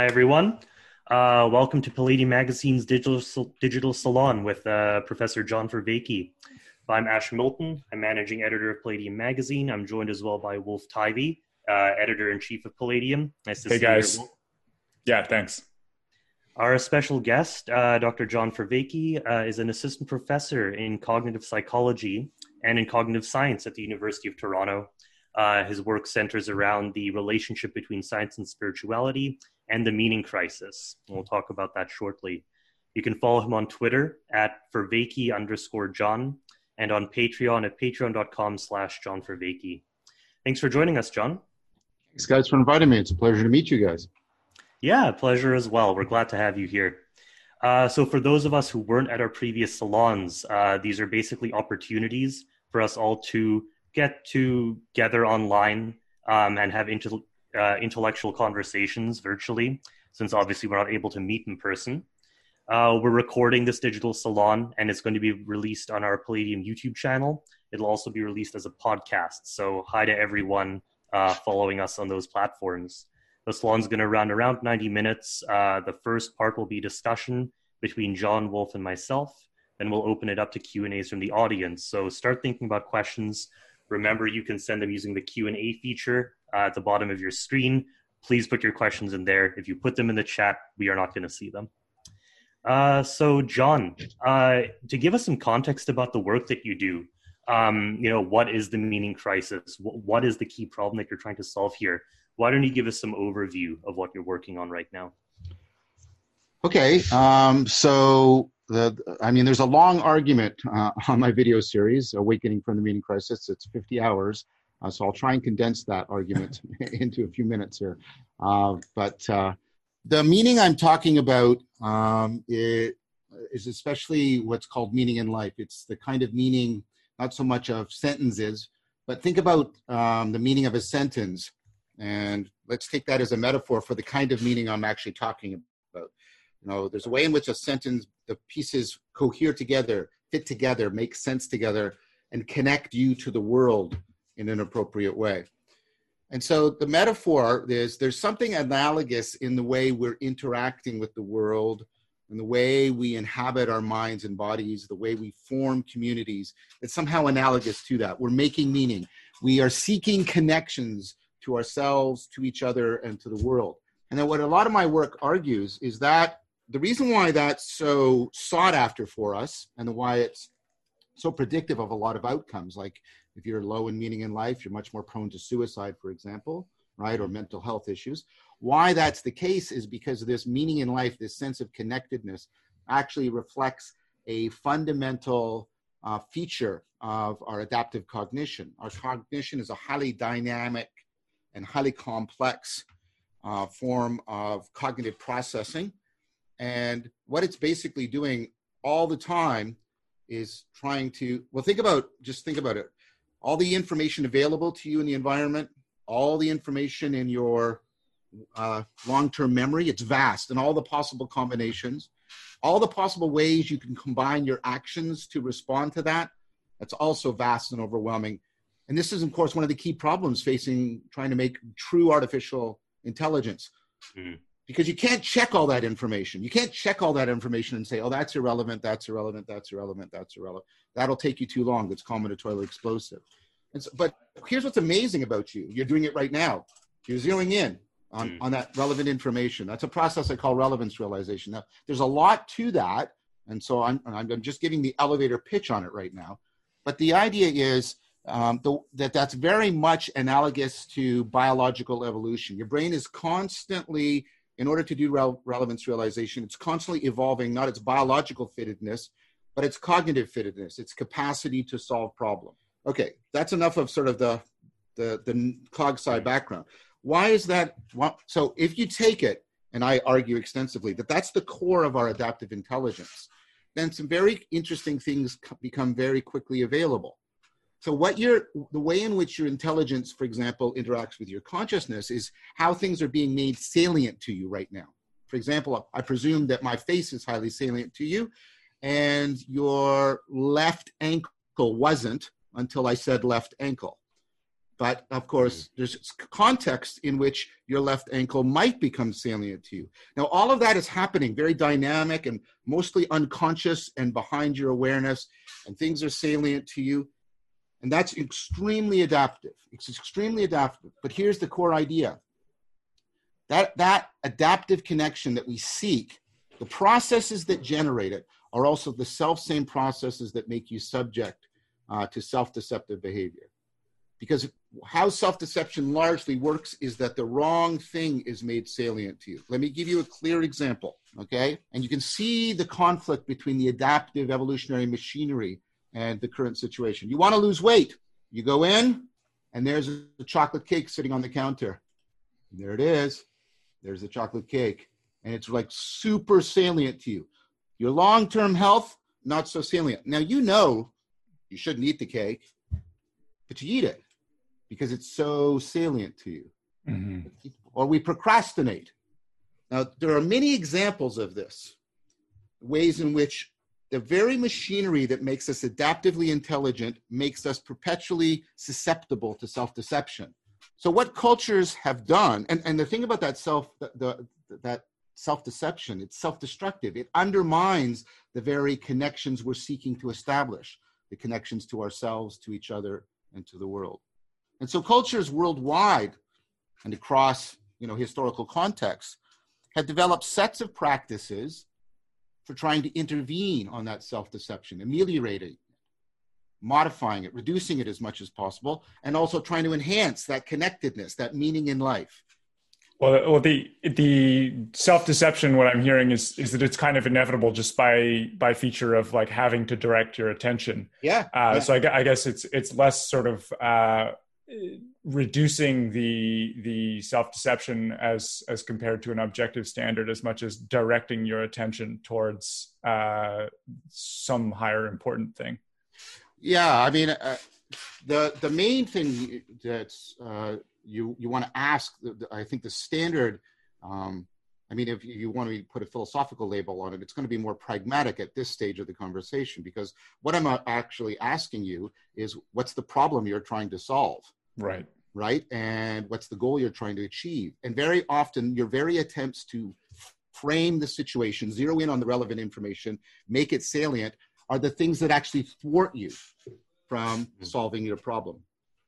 Hi, everyone. Uh, welcome to Palladium Magazine's digital, digital salon with uh, Professor John Vervaeke. I'm Ash Milton. I'm managing editor of Palladium Magazine. I'm joined as well by Wolf Tivy, uh, editor in chief of Palladium. Nice to hey see guys. you. Yeah, thanks. Our special guest, uh, Dr. John Vervaeke, uh, is an assistant professor in cognitive psychology and in cognitive science at the University of Toronto. Uh, his work centers around the relationship between science and spirituality and the meaning crisis. We'll talk about that shortly. You can follow him on Twitter at Vervaeke underscore John and on Patreon at patreon.com slash John Vervaeke. Thanks for joining us, John. Thanks, guys, for inviting me. It's a pleasure to meet you guys. Yeah, pleasure as well. We're glad to have you here. Uh, so, for those of us who weren't at our previous salons, uh, these are basically opportunities for us all to get together online um, and have inter- uh, intellectual conversations virtually, since obviously we're not able to meet in person. Uh, we're recording this digital salon and it's going to be released on our Palladium YouTube channel. It'll also be released as a podcast. So, hi to everyone uh, following us on those platforms. The salon's going to run around 90 minutes. Uh, the first part will be discussion between John, Wolf, and myself. Then we'll open it up to Q&As from the audience. So start thinking about questions. Remember, you can send them using the Q&A feature uh, at the bottom of your screen. Please put your questions in there. If you put them in the chat, we are not going to see them. Uh, so, John, uh, to give us some context about the work that you do, um, you know, what is the meaning crisis? what is the key problem that you're trying to solve here? Why don't you give us some overview of what you're working on right now? Okay, um, so the, I mean, there's a long argument uh, on my video series, Awakening from the Meaning Crisis. It's 50 hours, uh, so I'll try and condense that argument into a few minutes here. Uh, but uh, the meaning I'm talking about um, is especially what's called meaning in life. It's the kind of meaning, not so much of sentences, but think about um, the meaning of a sentence. And let's take that as a metaphor for the kind of meaning I'm actually talking about. You know, there's a way in which a sentence, the pieces cohere together, fit together, make sense together, and connect you to the world in an appropriate way. And so the metaphor is there's something analogous in the way we're interacting with the world and the way we inhabit our minds and bodies, the way we form communities. It's somehow analogous to that. We're making meaning. We are seeking connections to ourselves, to each other, and to the world. And then what a lot of my work argues is that the reason why that's so sought after for us and why it's so predictive of a lot of outcomes, like if you're low in meaning in life, you're much more prone to suicide, for example, right? Or mental health issues. Why that's the case is because this meaning in life, this sense of connectedness, actually reflects a fundamental uh, feature of our adaptive cognition. Our cognition is a highly dynamic and highly complex uh, form of cognitive processing. And what it's basically doing all the time is trying to, well, think about, just think about it all the information available to you in the environment, all the information in your uh, long-term memory. It's vast and all the possible combinations, all the possible ways you can combine your actions to respond to that. That's also vast and overwhelming. And this is, of course, one of the key problems facing trying to make true artificial intelligence. Mm-hmm. Because you can't check all that information. You can't check all that information and say, oh, that's irrelevant, that's irrelevant, that's irrelevant, that's irrelevant. That'll take you too long. It's combinatorially explosive. So, but here's what's amazing about you. You're doing it right now. You're zeroing in on, mm. on that relevant information. That's a process I call relevance realization. Now, there's a lot to that. And so I'm, I'm just giving the elevator pitch on it right now. But the idea is um, the, that that's very much analogous to biological evolution. Your brain is constantly, in order to do rel- relevance realization, it's constantly evolving, not its biological fittedness, but its cognitive fittedness, its capacity to solve problems. Okay, that's enough of sort of the the the cog sci background. Why is that? So if you take it, and I argue extensively that that's the core of our adaptive intelligence, then some very interesting things become very quickly available. So what your the way in which your intelligence, for example, interacts with your consciousness is how things are being made salient to you right now. For example, I presume that my face is highly salient to you, and your left ankle wasn't until I said left ankle. but of course, mm-hmm. there's context in which your left ankle might become salient to you. Now, all of that is happening, very dynamic and mostly unconscious and behind your awareness, and things are salient to you. And that's extremely adaptive. It's extremely adaptive. But here's the core idea that, that adaptive connection that we seek, the processes that generate it are also the self same processes that make you subject uh, to self deceptive behavior because how self-deception largely works is that the wrong thing is made salient to you let me give you a clear example okay and you can see the conflict between the adaptive evolutionary machinery and the current situation you want to lose weight you go in and there's a chocolate cake sitting on the counter and there it is there's the chocolate cake and it's like super salient to you your long-term health not so salient now you know you shouldn't eat the cake but you eat it because it's so salient to you. Mm-hmm. Or we procrastinate. Now, there are many examples of this, ways in which the very machinery that makes us adaptively intelligent makes us perpetually susceptible to self deception. So, what cultures have done, and, and the thing about that self, the, the that self deception, it's self destructive. It undermines the very connections we're seeking to establish the connections to ourselves, to each other, and to the world. And so cultures worldwide and across you know, historical contexts have developed sets of practices for trying to intervene on that self-deception, ameliorating modifying it, reducing it as much as possible, and also trying to enhance that connectedness, that meaning in life. Well, well, the the self deception. What I'm hearing is is that it's kind of inevitable just by by feature of like having to direct your attention. Yeah. Uh, yeah. So I, I, guess it's it's less sort of uh, reducing the the self deception as as compared to an objective standard as much as directing your attention towards uh, some higher important thing. Yeah, I mean, uh, the the main thing that's uh, you you want to ask, I think the standard. Um, I mean, if you want to put a philosophical label on it, it's going to be more pragmatic at this stage of the conversation because what I'm uh, actually asking you is what's the problem you're trying to solve? Right. Right. And what's the goal you're trying to achieve? And very often, your very attempts to frame the situation, zero in on the relevant information, make it salient, are the things that actually thwart you from mm-hmm. solving your problem.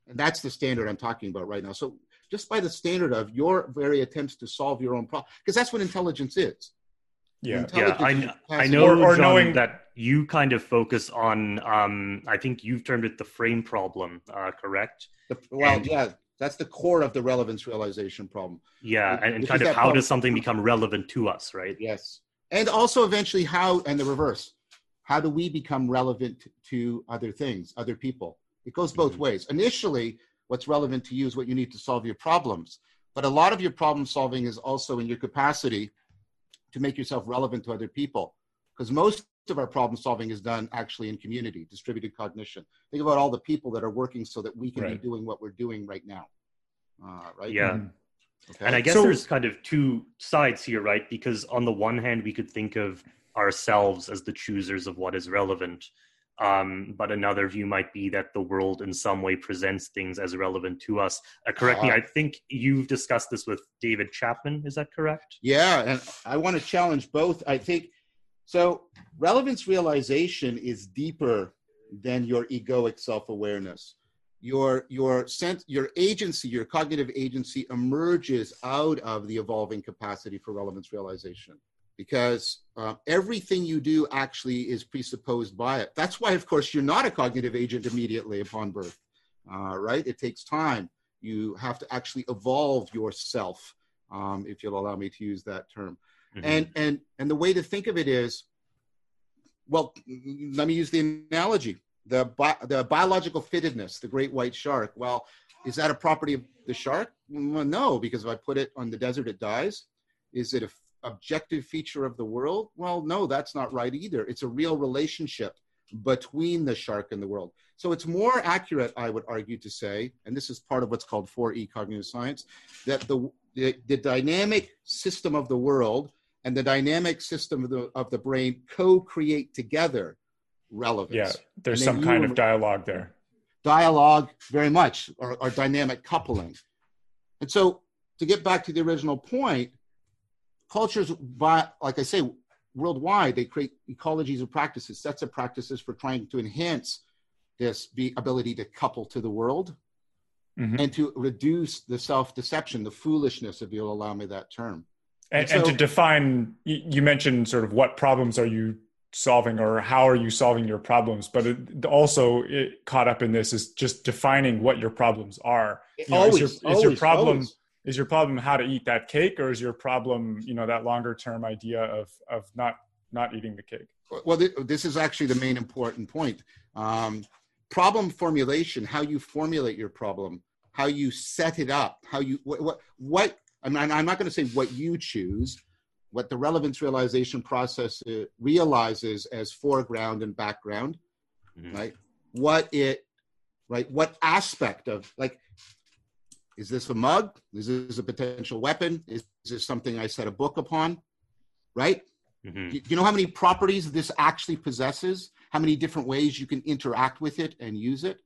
And that's the standard I'm talking about right now. So, just by the standard of your very attempts to solve your own problem, because that's what intelligence is. Yeah, yeah. I, I know, or, or John, knowing that you kind of focus on. Um, I think you've termed it the frame problem. Uh, correct? The, well, and, yeah, that's the core of the relevance realization problem. Yeah, and, and kind of how problem. does something become relevant to us, right? Yes, and also eventually how, and the reverse. How do we become relevant to other things, other people? It goes both mm-hmm. ways. Initially, what's relevant to you is what you need to solve your problems. But a lot of your problem solving is also in your capacity to make yourself relevant to other people. Because most of our problem solving is done actually in community, distributed cognition. Think about all the people that are working so that we can right. be doing what we're doing right now. Uh, right? Yeah. Mm-hmm. Okay. And I guess so, there's kind of two sides here, right? Because on the one hand, we could think of ourselves as the choosers of what is relevant. Um, but another view might be that the world in some way presents things as relevant to us. Uh, correct uh, me, I think you've discussed this with David Chapman. Is that correct? Yeah, and I want to challenge both. I think so. Relevance realization is deeper than your egoic self awareness. Your your sense, your agency, your cognitive agency emerges out of the evolving capacity for relevance realization because uh, everything you do actually is presupposed by it. That's why, of course, you're not a cognitive agent immediately upon birth, uh, right? It takes time. You have to actually evolve yourself, um, if you'll allow me to use that term. Mm-hmm. And and and the way to think of it is, well, let me use the analogy: the bi- the biological fittedness, the great white shark. Well, is that a property of the shark? Well, no, because if I put it on the desert, it dies. Is it a objective feature of the world? Well, no, that's not right either. It's a real relationship between the shark and the world. So it's more accurate, I would argue, to say, and this is part of what's called 4E cognitive science, that the, the, the dynamic system of the world and the dynamic system of the, of the brain co create together relevance. Yeah, there's some kind of dialogue there. dialogue very much, or, or dynamic coupling. And so, to get back to the original point, cultures, by, like I say, worldwide, they create ecologies of practices, sets of practices for trying to enhance this be ability to couple to the world mm-hmm. and to reduce the self-deception, the foolishness, if you'll allow me that term. And, and, so, and to define, you mentioned sort of what problems are you solving or how are you solving your problems but it, also it, caught up in this is just defining what your problems are. You know, always, is, your, always, is your problem always. is your problem how to eat that cake or is your problem you know that longer term idea of of not not eating the cake? Well this is actually the main important point. Um, problem formulation how you formulate your problem how you set it up how you what what, what I mean, i'm not going to say what you choose what the relevance realization process uh, realizes as foreground and background, mm-hmm. right? What it, right? What aspect of like, is this a mug? Is this a potential weapon? Is, this something I set a book upon? Right? Mm-hmm. Do you know how many properties this actually possesses? How many different ways you can interact with it and use it?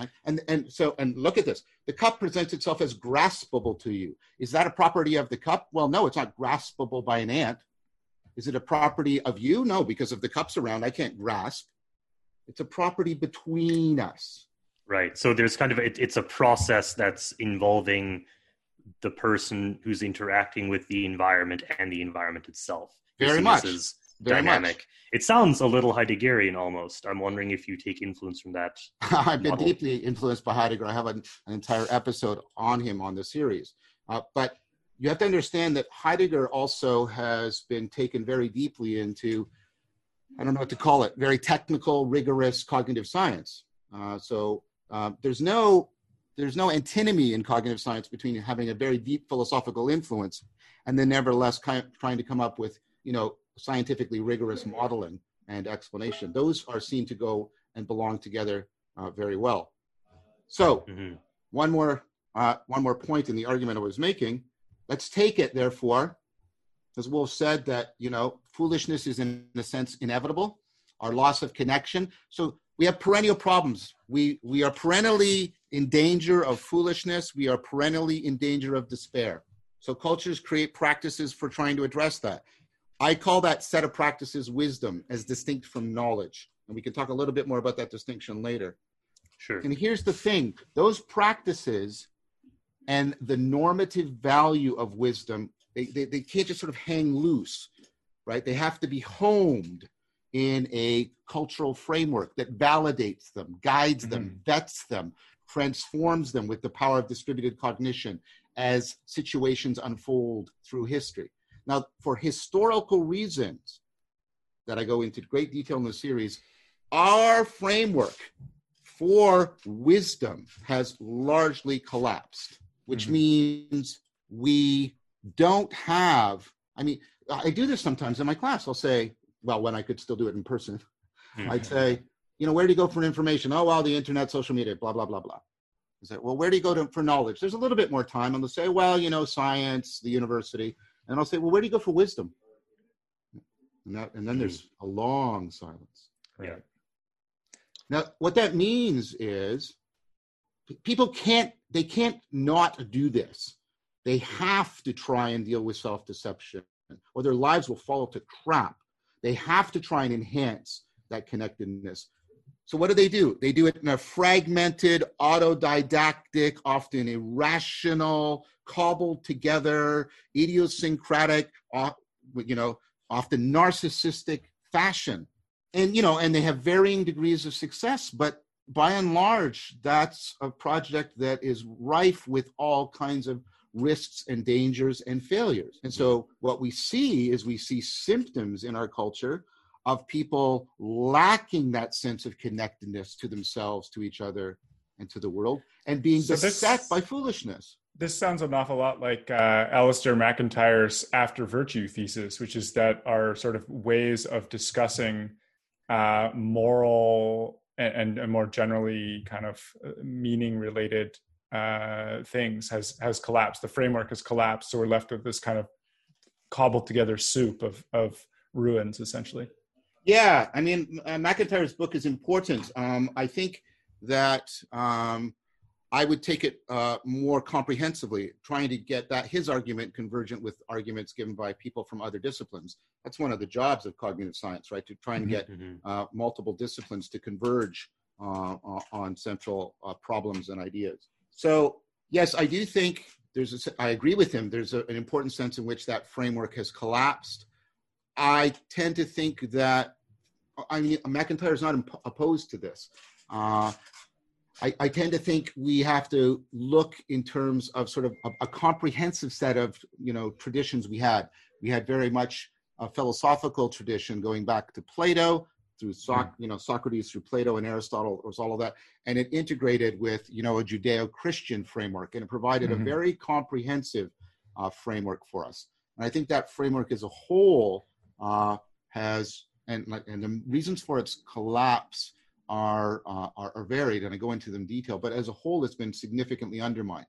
Right? And, and so, and look at this. The cup presents itself as graspable to you. Is that a property of the cup? Well, no, it's not graspable by an ant. Is it a property of you? No, because if the cup's around, I can't grasp. It's a property between us. Right. So there's kind of, it, it's a process that's involving the person who's interacting with the environment and the environment itself. Very much. Is Very dynamic. Much. It sounds a little Heideggerian almost. I'm wondering if you take influence from that. I've been model. deeply influenced by Heidegger. I have an, an entire episode on him on the series. Uh, but you have to understand that Heidegger also has been taken very deeply into, I don't know what to call it, very technical, rigorous cognitive science. Uh, so uh, there's no there's no antinomy in cognitive science between having a very deep philosophical influence and then nevertheless kind of trying to come up with you know scientifically rigorous modeling and explanation. Those are seen to go and belong together uh, very well. So, mm-hmm. one more uh, one more point in the argument I was making. Let's take it, therefore, as Wolf said that you know foolishness is in a sense inevitable. Our loss of connection. So we have perennial problems. We we are perennially in danger of foolishness. We are perennially in danger of despair. So cultures create practices for trying to address that. I call that set of practices wisdom as distinct from knowledge. And we can talk a little bit more about that distinction later. Sure. And here's the thing those practices and the normative value of wisdom, they, they, they can't just sort of hang loose, right? They have to be homed in a cultural framework that validates them, guides mm-hmm. them, vets them, transforms them with the power of distributed cognition as situations unfold through history. Now, for historical reasons that I go into great detail in the series, our framework for wisdom has largely collapsed, which mm-hmm. means we don't have, I mean, I do this sometimes in my class. I'll say, well, when I could still do it in person, mm-hmm. I'd say, you know, where do you go for information? Oh, well, the internet, social media, blah, blah, blah, blah. I say, well, where do you go to, for knowledge? There's a little bit more time. And they'll say, well, you know, science, the university. And I'll say, well, where do you go for wisdom? And, that, and then hmm. there's a long silence. Yeah. Now, what that means is people can't, they can't not do this. They have to try and deal with self deception, or their lives will fall to crap. They have to try and enhance that connectedness. So, what do they do? They do it in a fragmented, autodidactic, often irrational, cobbled together, idiosyncratic, you know, often narcissistic fashion. And, you know, and they have varying degrees of success, but by and large, that's a project that is rife with all kinds of risks and dangers and failures. And so what we see is we see symptoms in our culture of people lacking that sense of connectedness to themselves, to each other, and to the world, and being so beset by foolishness this sounds an awful lot like uh, Alasdair MacIntyre's after virtue thesis, which is that our sort of ways of discussing uh, moral and, and, more generally kind of uh, meaning related uh, things has has collapsed. The framework has collapsed, so we're left with this kind of cobbled together soup of of ruins, essentially. Yeah, I mean, uh, MacIntyre's book is important. Um, I think that um, I would take it uh, more comprehensively, trying to get that his argument convergent with arguments given by people from other disciplines. That's one of the jobs of cognitive science, right? To try and get Mhm. uh, multiple disciplines to converge uh, on central uh, problems and ideas. So yes, I do think there's. A, I agree with him. There's a, an important sense in which that framework has collapsed. I tend to think that. I mean, MacIntyre is not imp- opposed to this. Uh, I, I tend to think we have to look in terms of sort of a, a comprehensive set of you know traditions we had. We had very much a philosophical tradition going back to Plato through Soc, you know Socrates through Plato and Aristotle was all of that, and it integrated with you know a Judeo-Christian framework, and it provided Mhm. a very comprehensive uh, framework for us. And I think that framework as a whole uh, has and like- and the reasons for its collapse are, uh, are are varied, and I go into them in detail. But as a whole, it's been significantly undermined.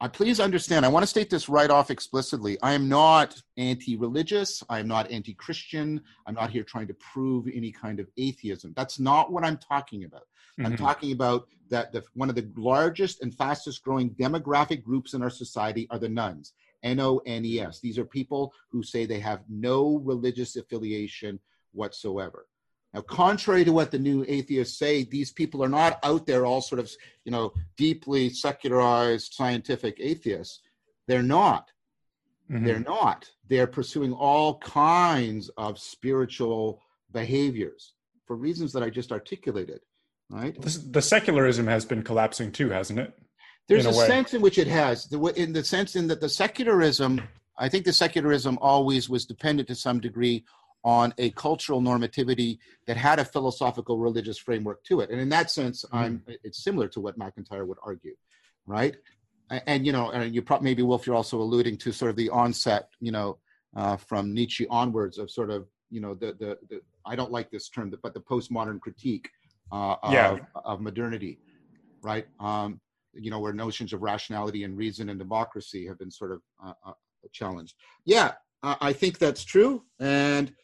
Uh, please understand, I want to state this right off explicitly. I am not anti religious. I am not anti Christian. I'm not here trying to prove any kind of atheism. That's not what I'm talking about. I'm Mhm. talking about that the, one of the largest and fastest growing demographic groups in our society are the nones. N O N E S. These are people who say they have no religious affiliation whatsoever. Now, contrary to what the new atheists say, these people are not out there all sort of, you know, deeply secularized scientific atheists. They're not. Mhm. They're not. They're pursuing all kinds of spiritual behaviors for reasons that I just articulated, right? This- the secularism has been collapsing too, hasn't it? There's in a, a sense in which it has, in the sense in that the secularism, I think the secularism always was dependent to some degree on a cultural normativity that had a philosophical religious framework to it. And in that sense, I'm, it's similar to what MacIntyre would argue, right? And, you know, and you probably, maybe Wolf, you're also alluding to sort of the onset, you know, uh, from Nietzsche onwards of sort of, you know, the, the, the I don't like this term, but the postmodern critique uh, of, Yeah. of modernity, right? Um, you know, where notions of rationality and reason and democracy have been sort of uh, uh, challenged. Yeah, I I think that's true. And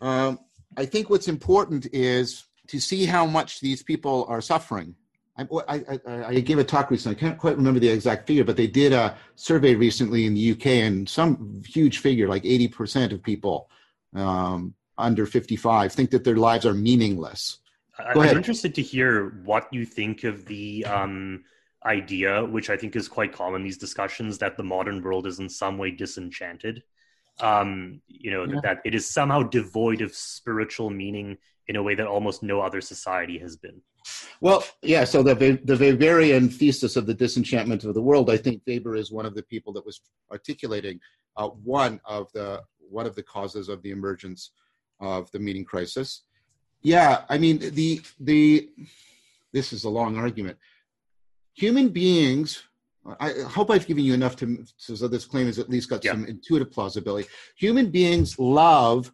um, I think what's important is to see how much these people are suffering. I, I, I, I gave a talk recently. I can't quite remember the exact figure, but they did a survey recently in the UK, and some huge figure, like 80% of people um, under 55, think that their lives are meaningless. I- Go I'm ahead. interested to hear what you think of the um, idea, which I think is quite common in these discussions, that the modern world is in some way disenchanted. Um, you know, Yeah. that it is somehow devoid of spiritual meaning in a way that almost no other society has been. Well, yeah. So the the Weberian thesis of the disenchantment of the world, I think Weber is one of the people that was articulating uh, one of the one of the causes of the emergence of the meaning crisis. Yeah, I mean the the this is a long argument. Human beings. I hope I've given you enough to so this claim has at least got Yeah. some intuitive plausibility. Human beings love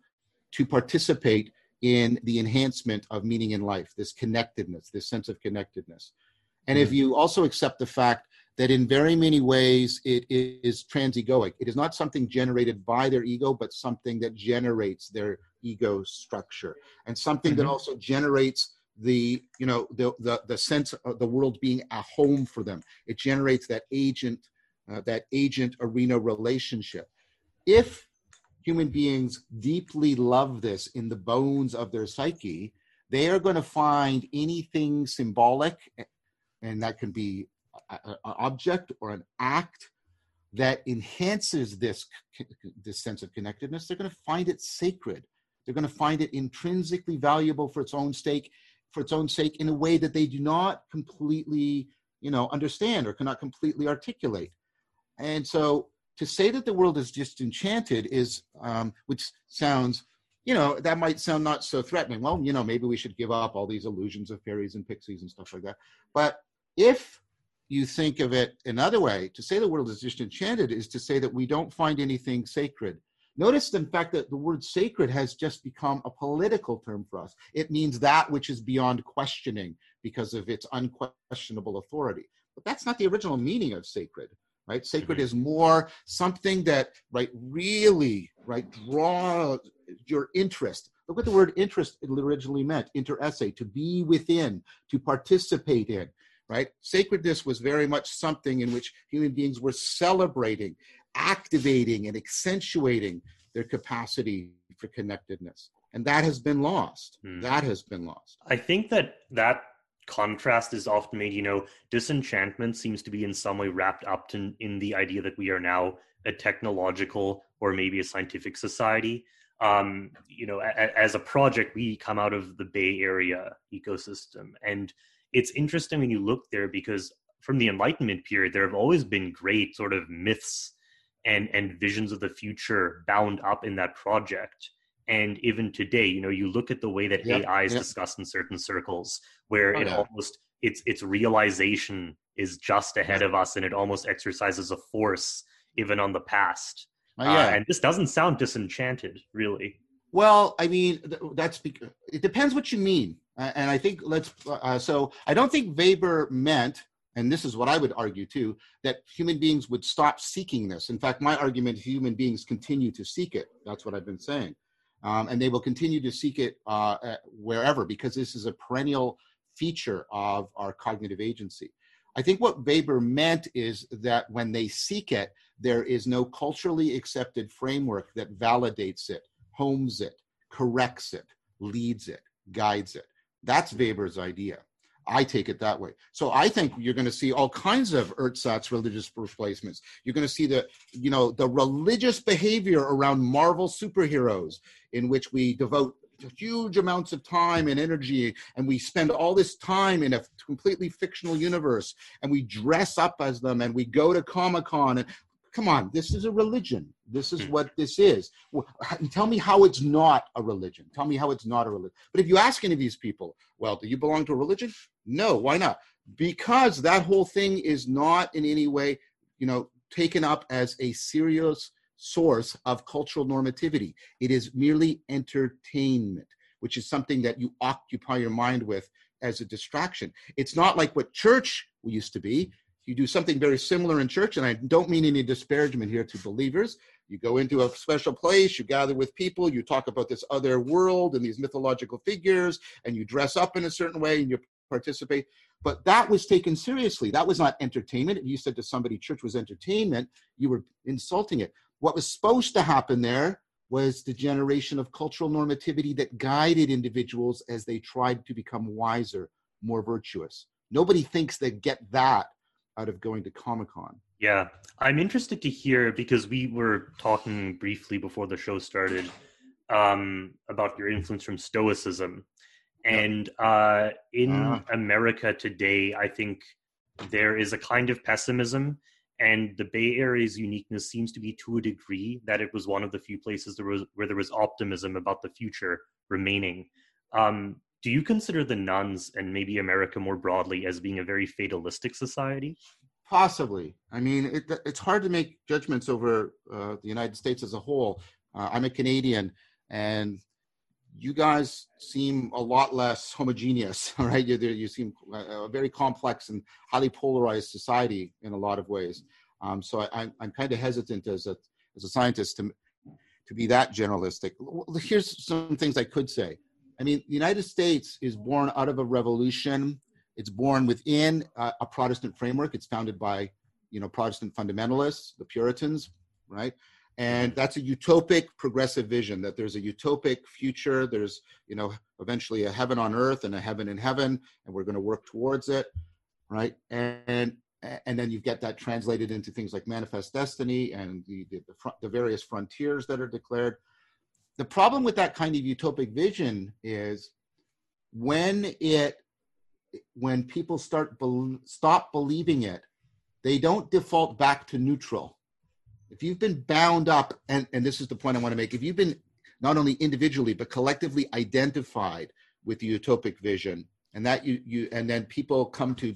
to participate in the enhancement of meaning in life, this connectedness, this sense of connectedness. And if you also accept the fact that in very many ways it is transegoic, it is not something generated by their ego, but something that generates their ego structure and something that Mhm. also generates the you know the, the the sense of the world being a home for them it generates that agent uh, that agent arena relationship if human beings deeply love this in the bones of their psyche, they are going to find anything symbolic, and that can be an object or an act that enhances this this sense of connectedness. They're going to find it sacred. They're going to find it intrinsically valuable for its own sake, for its own sake, in a way that they do not completely, you know, understand or cannot completely articulate. And so to say that the world is just enchanted is um, which sounds you know that might sound not so threatening. Well you know maybe we should give up all these illusions of fairies and pixies and stuff like that. But if you think of it another way to say the world is just enchanted is to say that we don't find anything sacred notice in fact that the word sacred has just become a political term for us it means that which is beyond questioning because of its unquestionable authority but that's not the original meaning of sacred right sacred Mhm. is more something that right really right? draws your interest. Look what the word interest originally meant, interesse, to be within, to participate in, right? Sacredness was very much something in which human beings were celebrating, activating, and accentuating their capacity for connectedness. And that has been lost. Hmm. That has been lost. I think that that contrast is often made, you know, disenchantment seems to be in some way wrapped up to, in the idea that we are now a technological or maybe a scientific society. Um, you know, a, as a project, we come out of the Bay Area ecosystem. And it's interesting when you look there because from the Enlightenment period, there have always been great sort of myths and, and visions of the future bound up in that project and even today you know you look at the way that yep, ai is yep. discussed in certain circles where oh, it yeah. almost its its realization is just ahead of us and it almost exercises a force even on the past oh, yeah. Uh, and this doesn't sound disenchanted really well i mean that's it depends what you mean and i think let's uh, so i don't think weber meant and this is what I would argue too, that human beings would stop seeking this. In fact, my argument human beings continue to seek it. That's what I've been saying. Um, and they will continue to seek it uh, wherever because this is a perennial feature of our cognitive agency. I think what Weber meant is that when they seek it, there is no culturally accepted framework that validates it, homes it, corrects it, leads it, guides it. That's Weber's idea. I take it that way. So I think you're going to see all kinds of ersatz religious replacements. You're going to see the, you know, the religious behavior around Marvel superheroes in which we devote huge amounts of time and energy and we spend all this time in a completely fictional universe and we dress up as them and we go to comic-con and come on this is a religion this is hmm. what this is tell me how it's not a religion tell me how it's not a religion but if you ask any of these people well do you belong to a religion no why not? Because that whole thing is not in any way you know taken up as a serious source of cultural normativity. It is merely entertainment which is something that you occupy your mind with as a distraction. It's not like what church used to be. You do something very similar in church, and I don't mean any disparagement here to believers. You go into a special place, you gather with people, you talk about this other world and these mythological figures, and you dress up in a certain way and you participate. But that was taken seriously. That was not entertainment. If you said to somebody church was entertainment, you were insulting it. What was supposed to happen there was the generation of cultural normativity that guided individuals as they tried to become wiser, more virtuous. Nobody thinks they get that out of going to Comic Con. Yeah, I'm interested to hear because we were talking briefly before the show started um, about your influence from Stoicism. And uh, in uh, America today, I think there is a kind of pessimism, and the Bay Area's uniqueness seems to be to a degree that it was one of the few places there was, where there was optimism about the future remaining. Um, do you consider the nones and maybe America more broadly as being a very fatalistic society? Possibly. I mean, it, it's hard to make judgments over uh, the United States as a whole. Uh, I'm a Canadian, and you guys seem a lot less homogeneous, right? You, you seem a very complex and highly polarized society in a lot of ways. Um, so I, I'm kind of hesitant as a as a scientist to to be that generalistic. Here's some things I could say. I mean, the United States is born out of a revolution. It's born within a, a Protestant framework. It's founded by, you know, Protestant fundamentalists, the Puritans, right? And mm-hmm. that's a utopic progressive vision that there's a utopic future. There's, you know, eventually a heaven on earth and a heaven in heaven, and we're going to work towards it, right? And and then you get that translated into things like manifest destiny and the the, the, the various frontiers that are declared the problem with that kind of utopic vision is when it when people start be, stop believing it they don't default back to neutral if you've been bound up and, and this is the point i want to make if you've been not only individually but collectively identified with the utopic vision and that you you and then people come to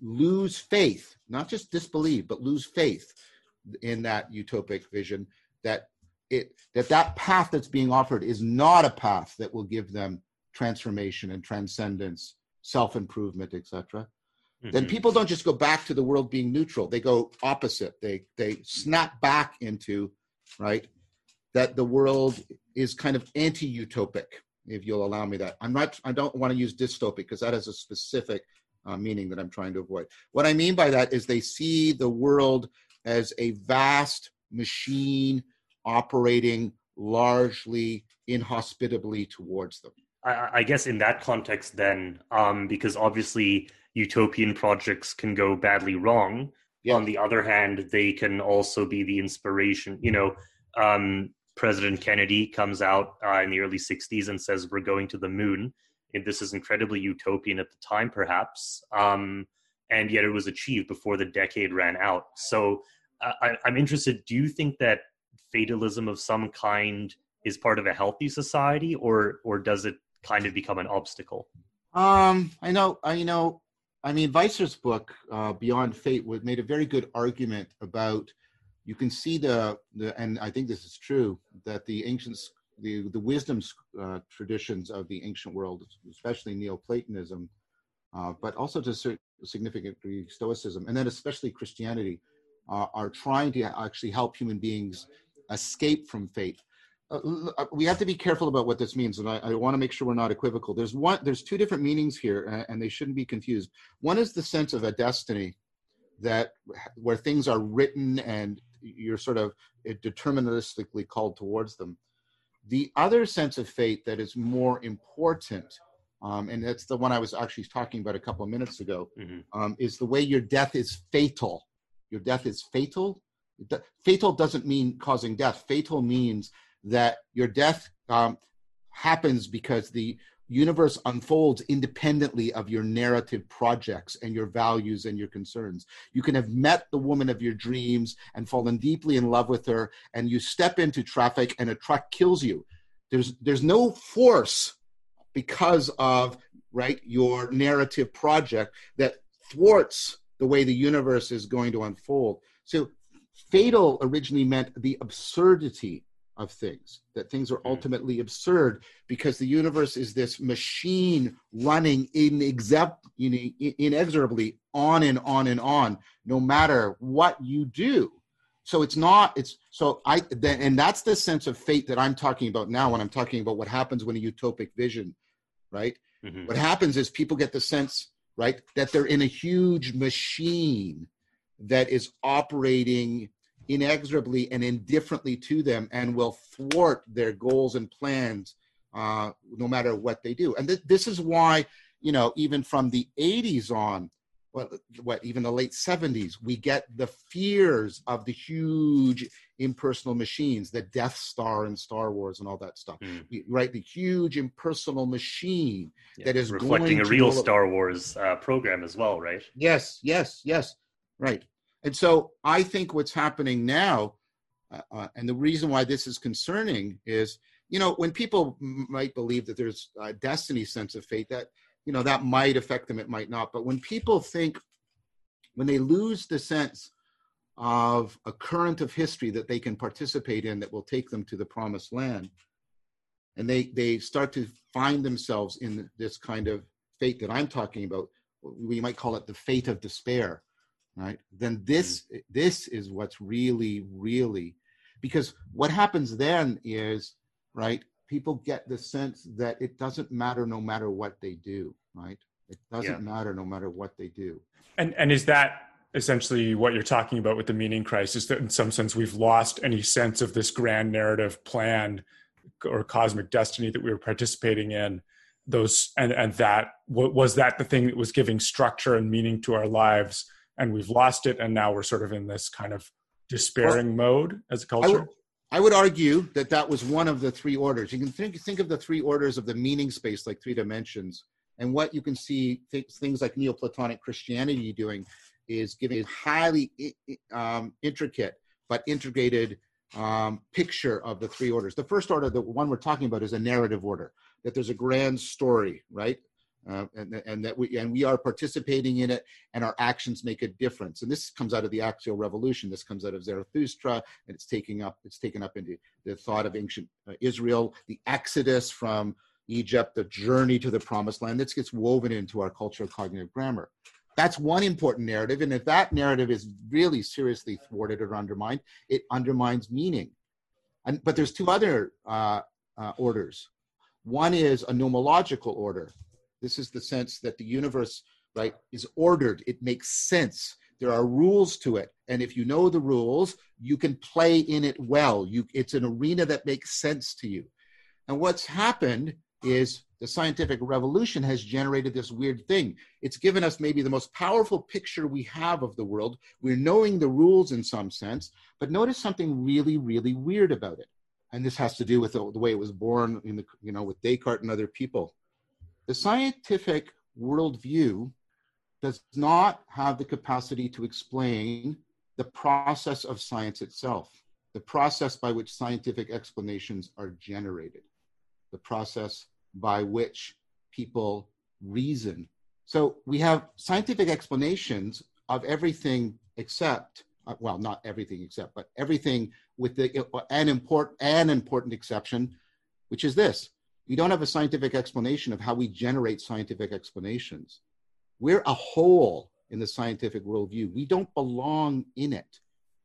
lose faith not just disbelieve but lose faith in that utopic vision that it that that path that's being offered is not a path that will give them transformation and transcendence self-improvement etc mm-hmm. then people don't just go back to the world being neutral they go opposite they they snap back into right that the world is kind of anti-utopic, if you'll allow me that. I'm not. I don't want to use dystopic because that has a specific uh, meaning that I'm trying to avoid. What I mean by that is they see the world as a vast machine operating largely inhospitably towards them. I, I guess in that context, then, um, because obviously utopian projects can go badly wrong. Yeah. On the other hand, they can also be the inspiration. You know, um, President Kennedy comes out uh, in the early 60s and says, We're going to the moon. And this is incredibly utopian at the time, perhaps. Um, and yet it was achieved before the decade ran out. So uh, I, I'm interested do you think that fatalism of some kind is part of a healthy society, or, or does it kind of become an obstacle? Um, I know, I you know, I mean, Visser's book, uh, Beyond Fate, made a very good argument about. You can see the the, and I think this is true that the ancient, the the wisdom uh, traditions of the ancient world, especially Neoplatonism, uh, but also to a significant degree Stoicism, and then especially Christianity, uh, are trying to actually help human beings escape from fate uh, uh, we have to be careful about what this means, and I, I want to make sure we're not equivocal. There's one, there's two different meanings here, and they shouldn't be confused. One is the sense of a destiny that where things are written and you're sort of deterministically called towards them. The other sense of fate that is more important, um, and that's the one I was actually talking about a couple of minutes ago, mm-hmm. um, is the way your death is fatal. Your death is fatal. Fatal doesn't mean causing death. Fatal means that your death um, happens because the universe unfolds independently of your narrative projects and your values and your concerns. You can have met the woman of your dreams and fallen deeply in love with her, and you step into traffic and a truck kills you. There's there's no force because of right your narrative project that thwarts the way the universe is going to unfold. So fatal originally meant the absurdity of things, that things are hmm. ultimately absurd because the universe is this machine running inexorably on and on and on, no matter what you do. So it's not, it's so I, then, and that's the sense of fate that I'm talking about now when I'm talking about what happens when a utopic vision, right? Mm-hmm. What happens is people get the sense, right, that they're in a huge machine that is operating inexorably and indifferently to them and will thwart their goals and plans uh, no matter what they do. And th- this is why, you know, even from the 80s on, what, what even the late 70s, we get the fears of the huge impersonal machines, the Death Star and Star Wars and all that stuff, mm. right? The huge impersonal machine yeah, that is reflecting a real Star Wars uh, program as well, right? Yes, yes, yes, right. And so I think what's happening now, uh, uh, and the reason why this is concerning is, you know, when people might believe that there's a destiny sense of fate, that, you know, that might affect them, it might not. But when people think, when they lose the sense of a current of history that they can participate in that will take them to the promised land, and they, they start to find themselves in this kind of fate that I'm talking about, we might call it the fate of despair right then this mm. this is what's really really because what happens then is right people get the sense that it doesn't matter no matter what they do right it doesn't yeah. matter no matter what they do and and is that essentially what you're talking about with the meaning crisis that in some sense we've lost any sense of this grand narrative plan or cosmic destiny that we were participating in those and and that was that the thing that was giving structure and meaning to our lives and we've lost it and now we're sort of in this kind of despairing well, mode as a culture I would, I would argue that that was one of the three orders you can think think of the three orders of the meaning space like three dimensions and what you can see th- things like neoplatonic christianity doing is giving a highly um, intricate but integrated um, picture of the three orders. The first order, the one we're talking about, is a narrative order. That there's a grand story, right? Uh, and, and that we and we are participating in it and our actions make a difference. And this comes out of the axial revolution. This comes out of zarathustra and it's taking up it's taken up into the thought of ancient uh, israel the exodus from egypt the journey to the promised land. This gets woven into our cultural cognitive grammar. That's one important narrative and if that narrative is really seriously thwarted or undermined it undermines meaning. And, but there's two other uh, uh, orders. One is a nomological order. This is the sense that the universe, right, is ordered. It makes sense. There are rules to it, and if you know the rules, you can play in it well. You, it's an arena that makes sense to you. And what's happened is the scientific revolution has generated this weird thing. It's given us maybe the most powerful picture we have of the world. We're knowing the rules in some sense, but notice something really, really weird about it. And this has to do with the, the way it was born in the, you know, with Descartes and other people. The scientific worldview does not have the capacity to explain the process of science itself, the process by which scientific explanations are generated, the process by which people reason. So we have scientific explanations of everything except, uh, well, not everything except, but everything with the an important an important exception, which is this: we don't have a scientific explanation of how we generate scientific explanations. We're a hole in the scientific worldview. We don't belong in it.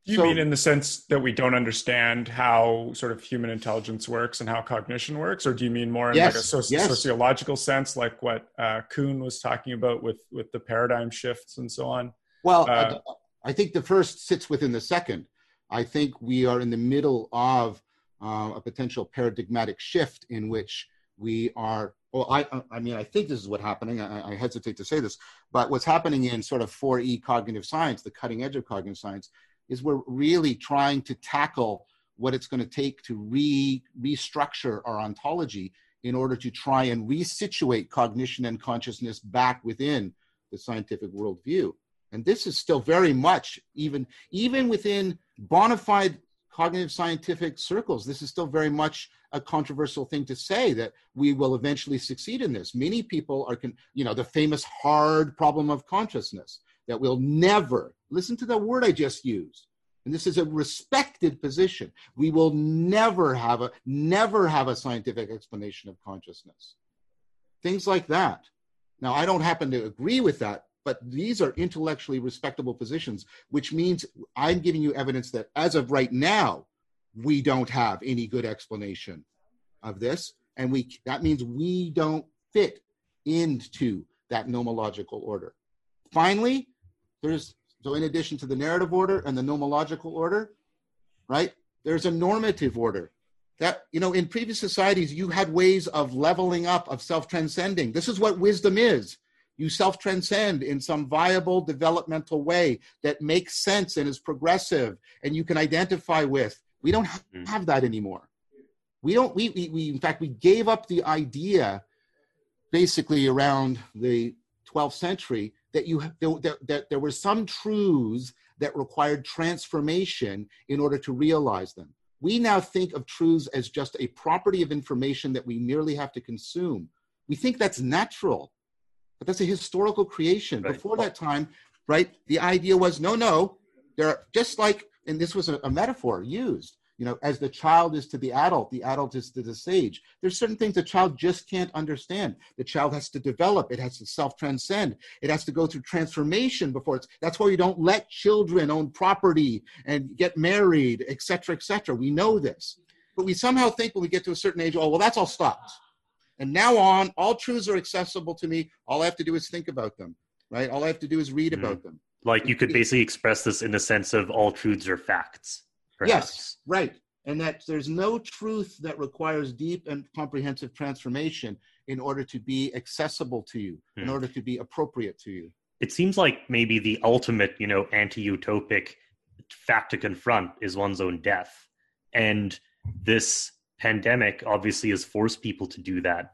You so, mean in the sense that we don't understand how sort of human intelligence works and how cognition works, or do you mean more in yes, like a soci- yes. sociological sense, like what uh, Kuhn was talking about with with the paradigm shifts and so on? Well, uh, I, I, think the first sits within the second. I think we are in the middle of uh, a potential paradigmatic shift in which we are. Well, I, I mean, I think this is what's happening. I, I hesitate to say this, but what's happening in sort of 4E cognitive science, the cutting edge of cognitive science, is we're really trying to tackle what it's going to take to re restructure our ontology in order to try and resituate cognition and consciousness back within the scientific worldview. And this is still very much even even within bona fide cognitive scientific circles, this is still very much a controversial thing to say that we will eventually succeed in this. Many people are, you know, the famous hard problem of consciousness that we'll never, listen to the word I just used, and this is a respected position. We will never have a never have a scientific explanation of consciousness. Things like that. Now, I don't happen to agree with that, but these are intellectually respectable positions, which means I'm giving you evidence that as of right now, we don't have any good explanation of this. And we that means we don't fit into that nomological order. Finally, there's so in addition to the narrative order and the nomological order, right? There's a normative order. That you know, in previous societies, you had ways of leveling up, of self-transcending. This is what wisdom is. You self-transcend in some viable developmental way that makes sense and is progressive and you can identify with. We don't mm-hmm. have that anymore. We don't, we, we, we in fact, we gave up the idea basically around the 12th century that you that, that there were some truths that required transformation in order to realize them. We now think of truths as just a property of information that we merely have to consume. We think that's natural, but that's a historical creation. Right. Before that time, right, the idea was no, no, there are just like, and this was a, a metaphor used you know as the child is to the adult the adult is to the sage. There's certain things the child just can't understand. The child has to develop. It has to self-transcend. It has to go through transformation before it's that's why you don't let children own property and get married etc etc we know this. But we somehow think when we get to a certain age oh well that's all stopped and now on all truths are accessible to me all i have to do is think about them right all i have to do is read mm-hmm. about them like you could basically express this in the sense of all truths are facts Perhaps. Yes, right. And that there's no truth that requires deep and comprehensive transformation in order to be accessible to you, hmm. in order to be appropriate to you. It seems like maybe the ultimate, you know, anti-utopic fact to confront is one's own death. And this pandemic obviously has forced people to do that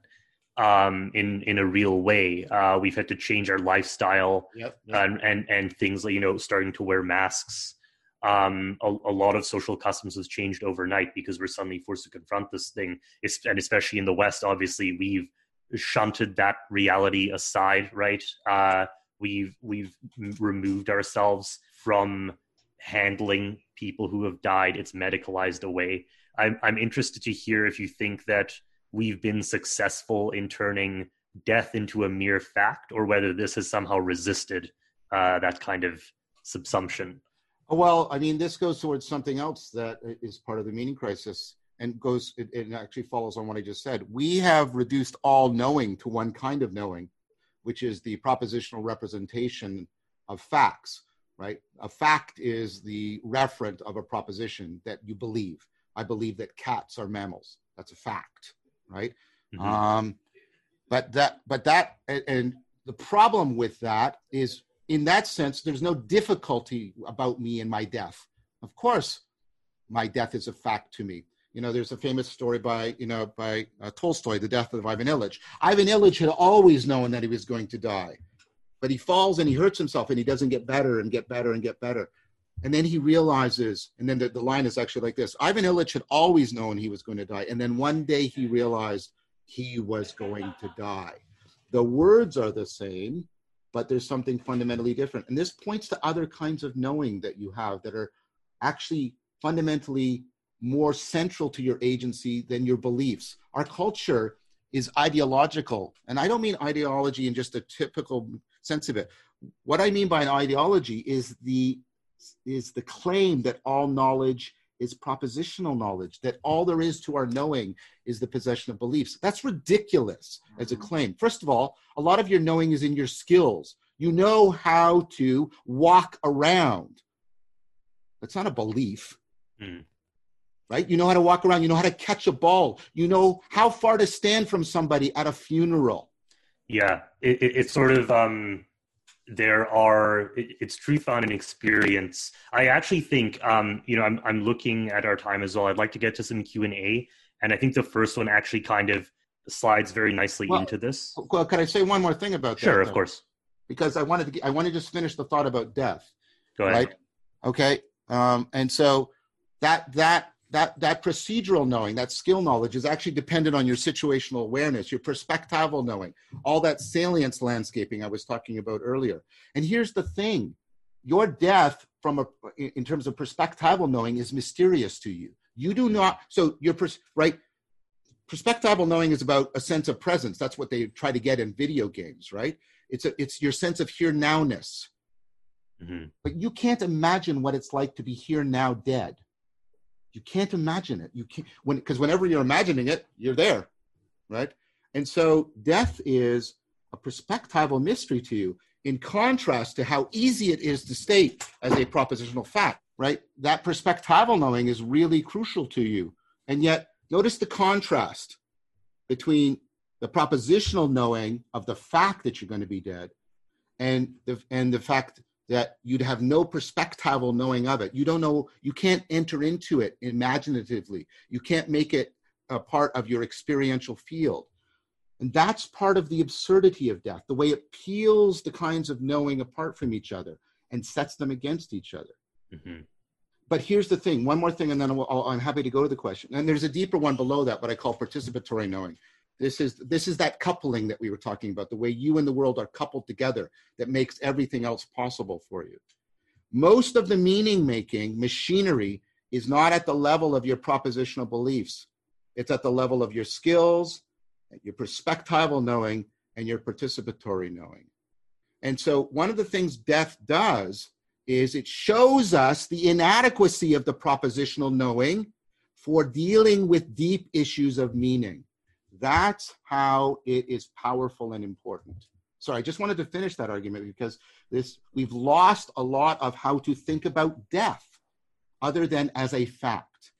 um, in in a real way. Uh, we've had to change our lifestyle yep, yep. And, and and things like you know starting to wear masks um, a, a, lot of social customs has changed overnight because we're suddenly forced to confront this thing. and especially in the West, obviously, we've shunted that reality aside, right? Uh, we've we've removed ourselves from handling people who have died. It's medicalized away. I'm I'm interested to hear if you think that we've been successful in turning death into a mere fact, or whether this has somehow resisted uh, that kind of subsumption. Well, I mean, this goes towards something else that is part of the meaning crisis and goes, it, it actually follows on what I just said. We have reduced all knowing to one kind of knowing, which is the propositional representation of facts, right? A fact is the referent of a proposition that you believe. I believe that cats are mammals. That's a fact, right? Mm-hmm. Um, but that, but that, and, and the problem with that is, in that sense, there's no difficulty about me and my death. Of course, my death is a fact to me. You know, there's a famous story by, you know, by uh, Tolstoy, The Death of Ivan Ilyich. Ivan Ilyich had always known that he was going to die, but he falls and he hurts himself and he doesn't get better and get better and get better. And then he realizes, and then the, the line is actually like this Ivan Ilyich had always known he was going to die. And then one day he realized he was going to die. The words are the same, but there's something fundamentally different. And this points to other kinds of knowing that you have that are actually fundamentally more central to your agency than your beliefs. Our culture is ideological, and I don't mean ideology in just a typical sense of it. What I mean by an ideology is the is the claim that all knowledge is propositional knowledge, that all there is to our knowing is the possession of beliefs. That's ridiculous as a mm-hmm. claim. First of all, a lot of your knowing is in your skills. You know how to walk around. That's not a belief. Mm right? You know how to walk around, you know how to catch a ball, you know how far to stand from somebody at a funeral. Yeah, it, it, it's sort of um, there are it's truth on an experience. I actually think um, you know I'm I'm looking at our time as well. I'd like to get to some Q and A, and I think the first one actually kind of slides very nicely well, into this. Well, can I say one more thing about that? Sure, of course. Because I wanted to I want to just finish the thought about death. Go ahead. Right? Okay. Um, and so that that that that procedural knowing that skill knowledge is actually dependent on your situational awareness your perspectival knowing all that salience landscaping i was talking about earlier. And here's the thing your death from a in terms of perspectival knowing is mysterious to you. You do not so your pers- right? Perspectival knowing is about a sense of presence. That's what they try to get in video games right? It's a it's your sense of here nowness. Mm-hmm. but you can't imagine what it's like to be here now dead you can't imagine it. You can't when because whenever you're imagining it, you're there, right? And so death is a perspectival mystery to you, in contrast to how easy it is to state as a propositional fact, right? That perspectival knowing is really crucial to you. And yet, notice the contrast between the propositional knowing of the fact that you're going to be dead and the, and the fact that you'd have no perspectival knowing of it. You don't know, you can't enter into it imaginatively. You can't make it a part of your experiential field. And that's part of the absurdity of death, the way it peels the kinds of knowing apart from each other and sets them against each other. Mm-hmm. But here's the thing one more thing, and then i am happy to go to the question. And there's a deeper one below that, what I call participatory knowing. This is this is that coupling that we were talking about, the way you and the world are coupled together that makes everything else possible for you. Most of the meaning making machinery is not at the level of your propositional beliefs. It's at the level of your skills, your perspectival knowing, and your participatory knowing. And so one of the things death does is it shows us the inadequacy of the propositional knowing for dealing with deep issues of meaning. That's how it is powerful and important. So I just wanted to finish that argument because this we've lost a lot of how to think about death other than as a fact.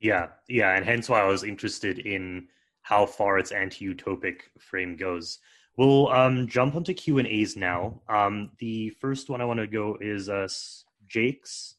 Yeah, yeah, and hence why I was interested in how far its anti-utopic frame goes. We'll um, jump onto Q and A's now. Um, the first one I want to go is uh, Jake's,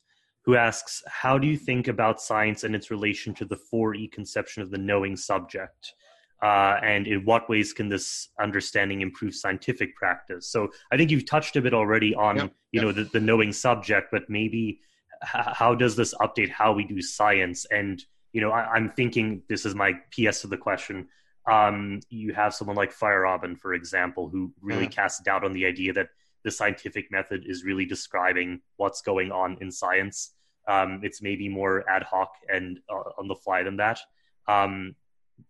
who asks, "How do you think about science and its relation to the 4E conception of the knowing subject?" Uh, and in what ways can this understanding improve scientific practice so i think you've touched a bit already on yep, you yep. know the, the, knowing subject but maybe h- how does this update how we do science and you know I, am thinking this is my ps to the question um, you have someone like Feyerabend, for example, who really yeah. casts doubt on the idea that the scientific method is really describing what's going on in science. Um, it's maybe more ad hoc and uh, on the fly than that. Um,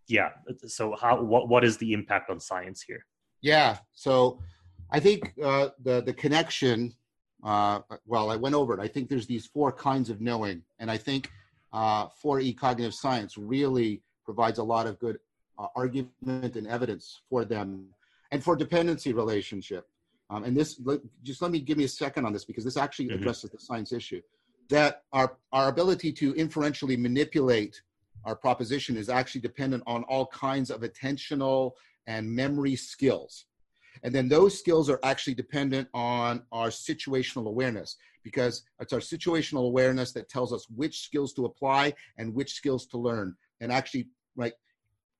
yeah so how what what is the impact on science here yeah so i think uh, the the connection uh, well, I went over it. I think there's these four kinds of knowing, and I think uh, 4E cognitive science really provides a lot of good uh, argument and evidence for them and for dependency relationship. Um, and this, just let me give me a second on this because this actually mm-hmm. addresses the science issue. That our, our ability to inferentially manipulate our proposition is actually dependent on all kinds of attentional and memory skills. And then those skills are actually dependent on our situational awareness because it's our situational awareness that tells us which skills to apply and which skills to learn and actually right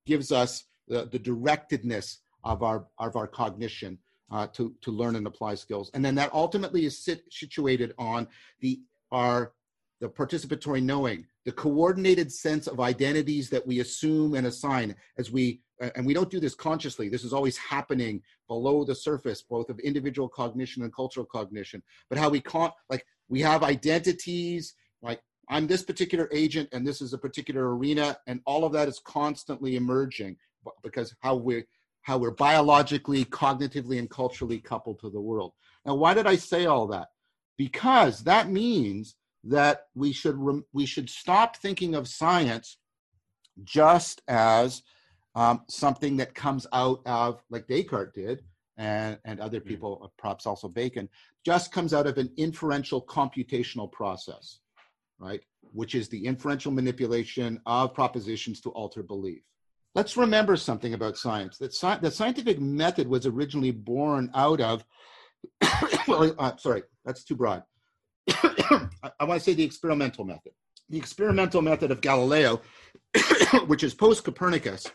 gives us the, the directedness of our of our cognition uh, to to learn and apply skills and then that ultimately is sit, situated on the our the participatory knowing the coordinated sense of identities that we assume and assign as we uh, and we don't do this consciously. This is always happening below the surface both of individual cognition and cultural cognition. But how we can't like we have identities like i'm this particular agent and this is a particular arena and all of that is constantly emerging because how we how we're biologically cognitively and culturally coupled to the world. Now why did i say all that? Because that means that we should we should stop thinking of science just as um, something that comes out of like Descartes did and and other hmm. people mm. perhaps also Bacon just comes out of an inferential computational process right which is the inferential manipulation of propositions to alter belief let's remember something about science that sci- the scientific method was originally born out of well uh, sorry that's too broad I want to say the experimental method. The experimental method of Galileo, which is post Copernicus,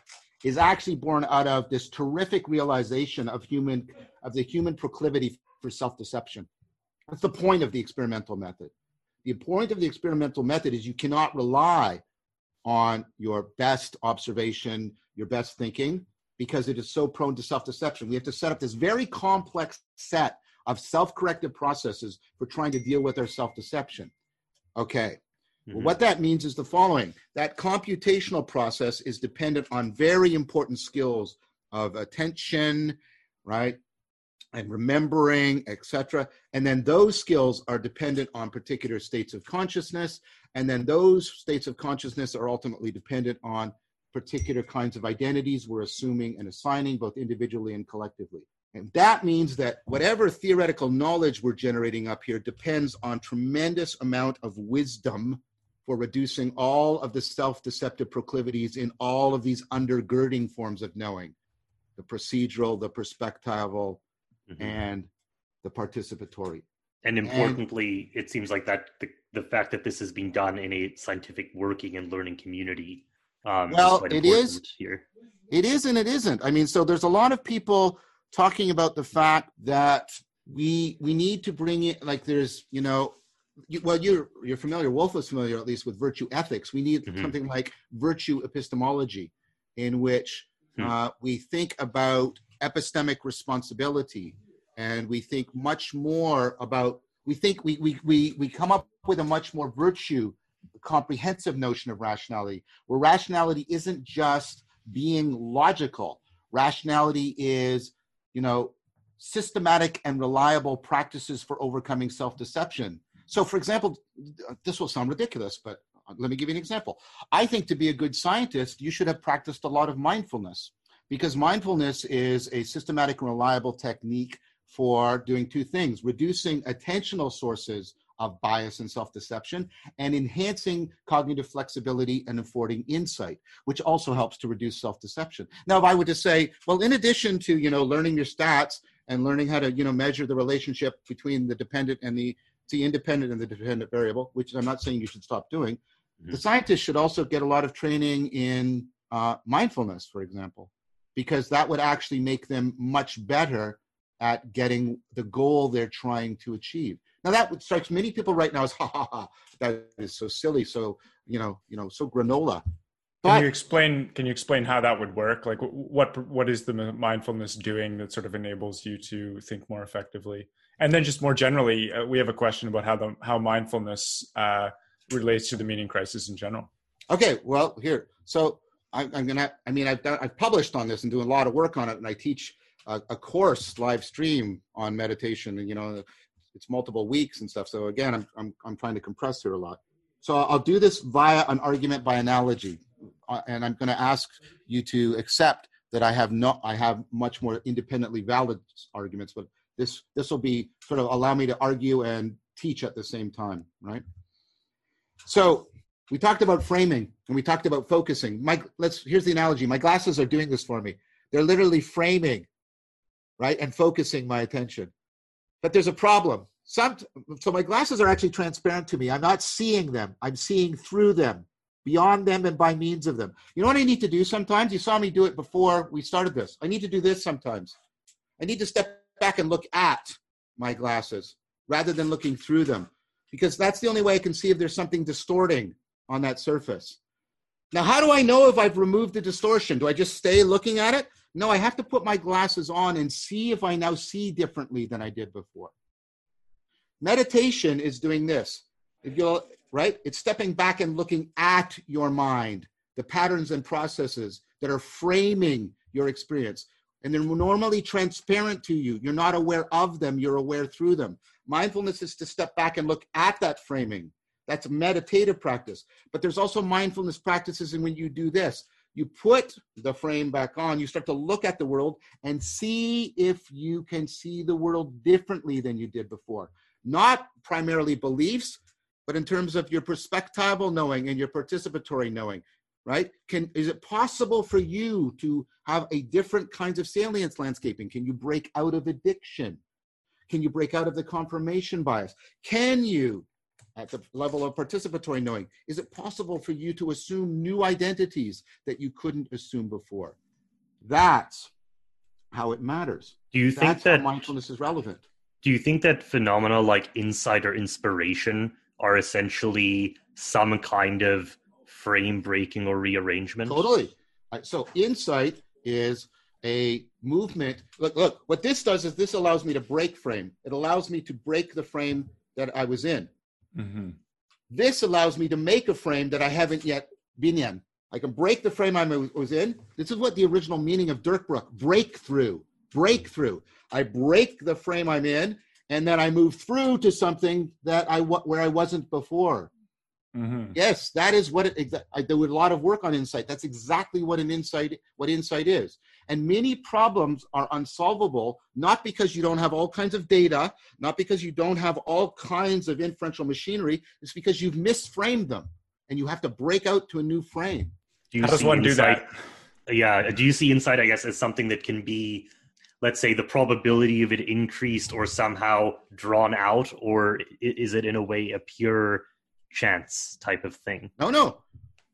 is actually born out of this terrific realization of human of the human proclivity for self-deception. That's the point of the experimental method. The point of the experimental method is you cannot rely on your best observation, your best thinking, because it is so prone to self-deception. We have to set up this very complex set of self-corrective processes for trying to deal with our self-deception. Okay. Mm-hmm. Well, what that means is the following that computational process is dependent on very important skills of attention, right? And remembering, etc. And then those skills are dependent on particular states of consciousness. And then those states of consciousness are ultimately dependent on particular kinds of identities we're assuming and assigning both individually and collectively. And that means that whatever theoretical knowledge we're generating up here depends on tremendous amount of wisdom for reducing all of the self-deceptive proclivities in all of these undergirding forms of knowing, the procedural, the perspectival, mm-hmm. and the participatory. And importantly, and, it seems like that the, the fact that this is being done in a scientific working and learning community. Um, well, is it is here. It is and it isn't. I mean, so there's a lot of people talking about the fact that we we need to bring it like there's you know you, well you're you're familiar wolf is familiar at least with virtue ethics we need mm-hmm. something like virtue epistemology in which mm-hmm. uh, we think about epistemic responsibility and we think much more about we think we we we, we come up with a much more virtue comprehensive notion of rationality where rationality isn't just being logical rationality is you know, systematic and reliable practices for overcoming self-deception. So, for example, this will sound ridiculous, but let me give you an example. I think to be a good scientist, you should have practiced a lot of mindfulness because mindfulness is a systematic and reliable technique for doing two things reducing attentional sources of bias and self-deception and enhancing cognitive flexibility and affording insight which also helps to reduce self-deception now if i were to say well in addition to you know learning your stats and learning how to you know measure the relationship between the dependent and the the independent and the dependent variable which i'm not saying you should stop doing mm-hmm. the scientists should also get a lot of training in uh, mindfulness for example because that would actually make them much better at getting the goal they're trying to achieve now that strikes many people right now as ha ha ha. That is so silly. So you know, you know, so granola. But, can you explain? Can you explain how that would work? Like, what what is the mindfulness doing that sort of enables you to think more effectively? And then, just more generally, uh, we have a question about how the how mindfulness uh, relates to the meaning crisis in general. Okay, well, here, so I, I'm gonna. I mean, I've done, I've published on this and doing a lot of work on it, and I teach a, a course live stream on meditation, and you know, it's multiple weeks and stuff. So again, I'm I'm I'm trying to compress here a lot. So I'll do this via an argument by analogy, uh, and I'm going to ask you to accept that I have no I have much more independently valid arguments, but this this will be sort of allow me to argue and teach at the same time, right? So we talked about framing and we talked about focusing. My let's here's the analogy. My glasses are doing this for me. They're literally framing, right, and focusing my attention. But there's a problem. Some so my glasses are actually transparent to me. I'm not seeing them. I'm seeing through them, beyond them, and by means of them. You know what I need to do sometimes? You saw me do it before we started this. I need to do this sometimes. I need to step back and look at my glasses rather than looking through them because that's the only way I can see if there's something distorting on that surface. Now, how do I know if I've removed the distortion? Do I just stay looking at it? No, I have to put my glasses on and see if I now see differently than I did before. Meditation is doing this. If you'll, right? It's stepping back and looking at your mind, the patterns and processes that are framing your experience and they're normally transparent to you. You're not aware of them, you're aware through them. Mindfulness is to step back and look at that framing. That's meditative practice. But there's also mindfulness practices, and when you do this, you put the frame back on, you start to look at the world and see if you can see the world differently than you did before. Not primarily beliefs, but in terms of your perspectival knowing and your participatory knowing right? Can is it possible for you to have a different kinds of salience landscaping? Can you break out of addiction? Can you break out of the confirmation bias? Can you, at the level of participatory knowing, is it possible for you to assume new identities that you couldn't assume before? That's how it matters. Do you think That's that mindfulness is relevant? Do you think that phenomena like insight or inspiration are essentially some kind of frame breaking or rearrangement? Totally. Uh, so insight is a movement. Look, look, what this does is this allows me to break frame. It allows me to break the frame that I was in. Mm-hmm. This allows me to make a frame that I haven't yet been in. I can break the frame I was in. This is what the original meaning of Durchbruch breakthrough, breakthrough. I break the frame I'm in, and then I move through to something that I where I wasn't before. Mm-hmm. Yes, that is what it. I do a lot of work on insight. That's exactly what an insight what insight is. And many problems are unsolvable not because you don't have all kinds of data, not because you don't have all kinds of inferential machinery. It's because you've misframed them, and you have to break out to a new frame. Do How does one insight, do that? Yeah. Do you see insight? I guess as something that can be let's say the probability of it increased or somehow drawn out or is it in a way a pure chance type of thing. No, no.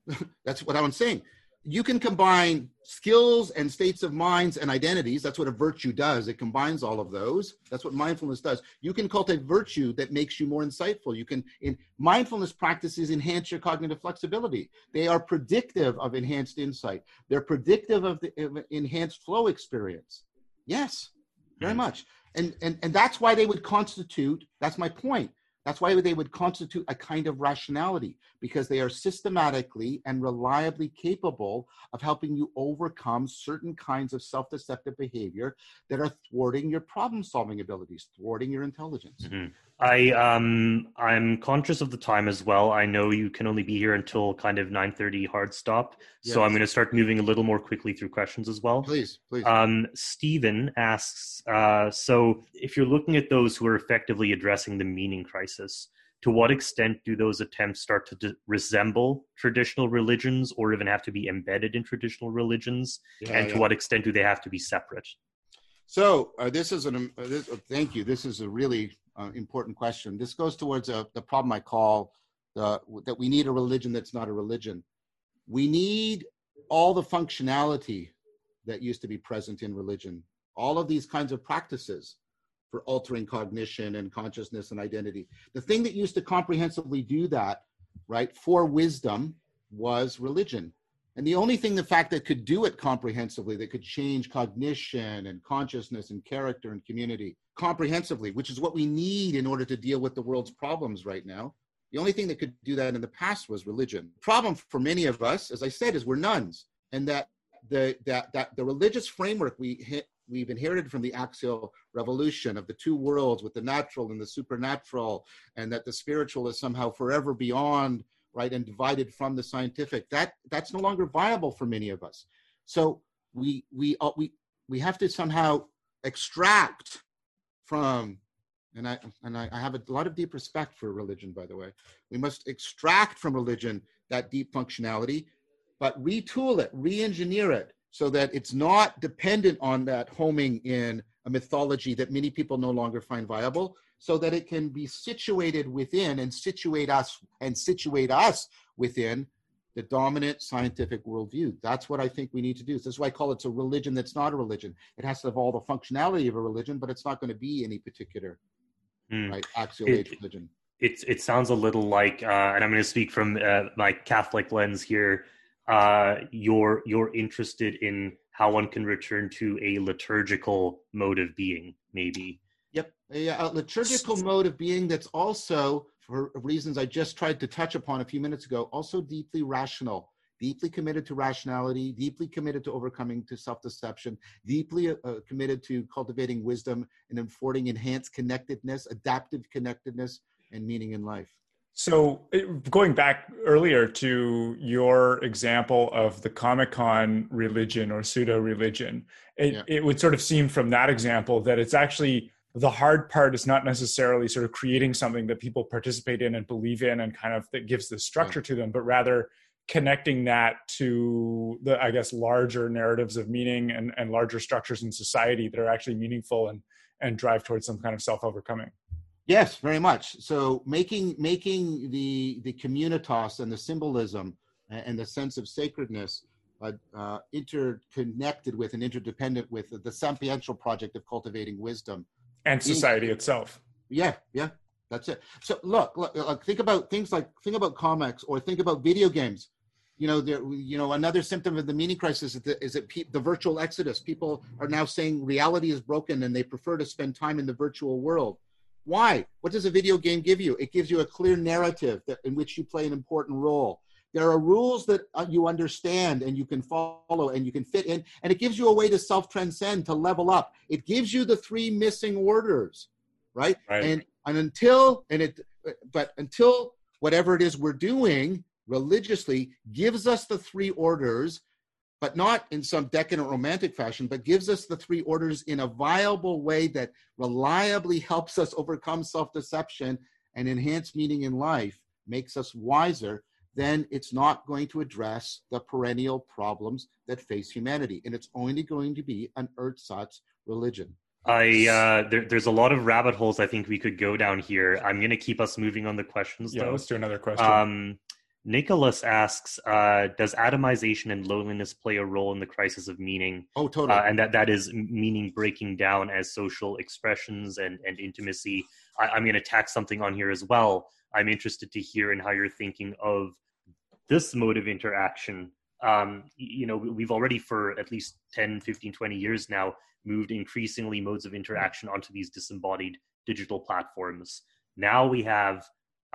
That's what I'm saying. You can combine skills and states of minds and identities. That's what a virtue does. It combines all of those. That's what mindfulness does. You can cultivate virtue that makes you more insightful. You can in mindfulness practices enhance your cognitive flexibility. They are predictive of enhanced insight. They're predictive of the of enhanced flow experience. Yes, very much. And, and and that's why they would constitute, that's my point that's why they would constitute a kind of rationality, because they are systematically and reliably capable of helping you overcome certain kinds of self deceptive behavior that are thwarting your problem solving abilities, thwarting your intelligence. Mm-hmm. I um I'm conscious of the time as well. I know you can only be here until kind of 9:30 hard stop. Yes. So I'm going to start moving a little more quickly through questions as well. Please, please. Um Stephen asks uh so if you're looking at those who are effectively addressing the meaning crisis, to what extent do those attempts start to d- resemble traditional religions or even have to be embedded in traditional religions yeah, and to what extent do they have to be separate? So uh, this is an uh, this, uh, thank you. This is a really uh, important question. This goes towards a, uh, the problem I call the, that we need a religion that's not a religion. We need all the functionality that used to be present in religion, all of these kinds of practices for altering cognition and consciousness and identity. The thing that used to comprehensively do that, right, for wisdom was religion. And the only thing, the fact that could do it comprehensively, that could change cognition and consciousness and character and community comprehensively, which is what we need in order to deal with the world's problems right now. The only thing that could do that in the past was religion. The problem for many of us, as I said, is we're nones, and that the that that the religious framework we we've inherited from the axial revolution of the two worlds with the natural and the supernatural, and that the spiritual is somehow forever beyond, right, and divided from the scientific. That that's no longer viable for many of us. So we we uh, we we have to somehow extract from and I and I, I have a lot of deep respect for religion, by the way. We must extract from religion that deep functionality, but retool it, re-engineer it, so that it's not dependent on that homing in a mythology that many people no longer find viable, so that it can be situated within and situate us and situate us within the dominant scientific worldview. That's what I think we need to do. This is why I call it a religion that's not a religion. It has to have all the functionality of a religion, but it's not going to be any particular mm. right axial age religion. It, it sounds a little like, uh, and I'm going to speak from uh, my Catholic lens here. Uh, you're you're interested in how one can return to a liturgical mode of being, maybe. Yep, a, a liturgical mode of being that's also for reasons I just tried to touch upon a few minutes ago, also deeply rational, deeply committed to rationality, deeply committed to overcoming to self-deception, deeply uh, uh, committed to cultivating wisdom and affording enhanced connectedness, adaptive connectedness, and meaning in life. So, going back earlier to your example of the Comic Con religion or pseudo religion, it, yeah. it would sort of seem from that example that it's actually the hard part is not necessarily sort of creating something that people participate in and believe in and kind of that gives the structure yeah. to them but rather connecting that to the i guess larger narratives of meaning and, and larger structures in society that are actually meaningful and and drive towards some kind of self overcoming yes very much so making making the the communitas and the symbolism and the sense of sacredness uh, uh, interconnected with and interdependent with the sapiential project of cultivating wisdom and society itself. Yeah, yeah, that's it. So look, look, look, think about things like think about comics or think about video games. You know, there, you know, another symptom of the meaning crisis is that, is that pe- the virtual exodus. People are now saying reality is broken and they prefer to spend time in the virtual world. Why? What does a video game give you? It gives you a clear narrative that, in which you play an important role. There are rules that uh, you understand and you can follow and you can fit in, and it gives you a way to self transcend, to level up. It gives you the three missing orders, right? right? And and until and it, but until whatever it is we're doing religiously gives us the three orders, but not in some decadent romantic fashion, but gives us the three orders in a viable way that reliably helps us overcome self deception and enhance meaning in life, makes us wiser then it's not going to address the perennial problems that face humanity. And it's only going to be an ersatz religion. I uh, there, there's a lot of rabbit holes I think we could go down here. I'm going to keep us moving on the questions. Yeah, though. let's do another question. Um, Nicholas asks, uh, "Does atomization and loneliness play a role in the crisis of meaning? Oh, totally. Uh, and that that is meaning breaking down as social expressions and and intimacy. I, I'm going to tack something on here as well. I'm interested to hear in how you're thinking of this mode of interaction um, you know we've already for at least 10 15 20 years now moved increasingly modes of interaction onto these disembodied digital platforms. Now we have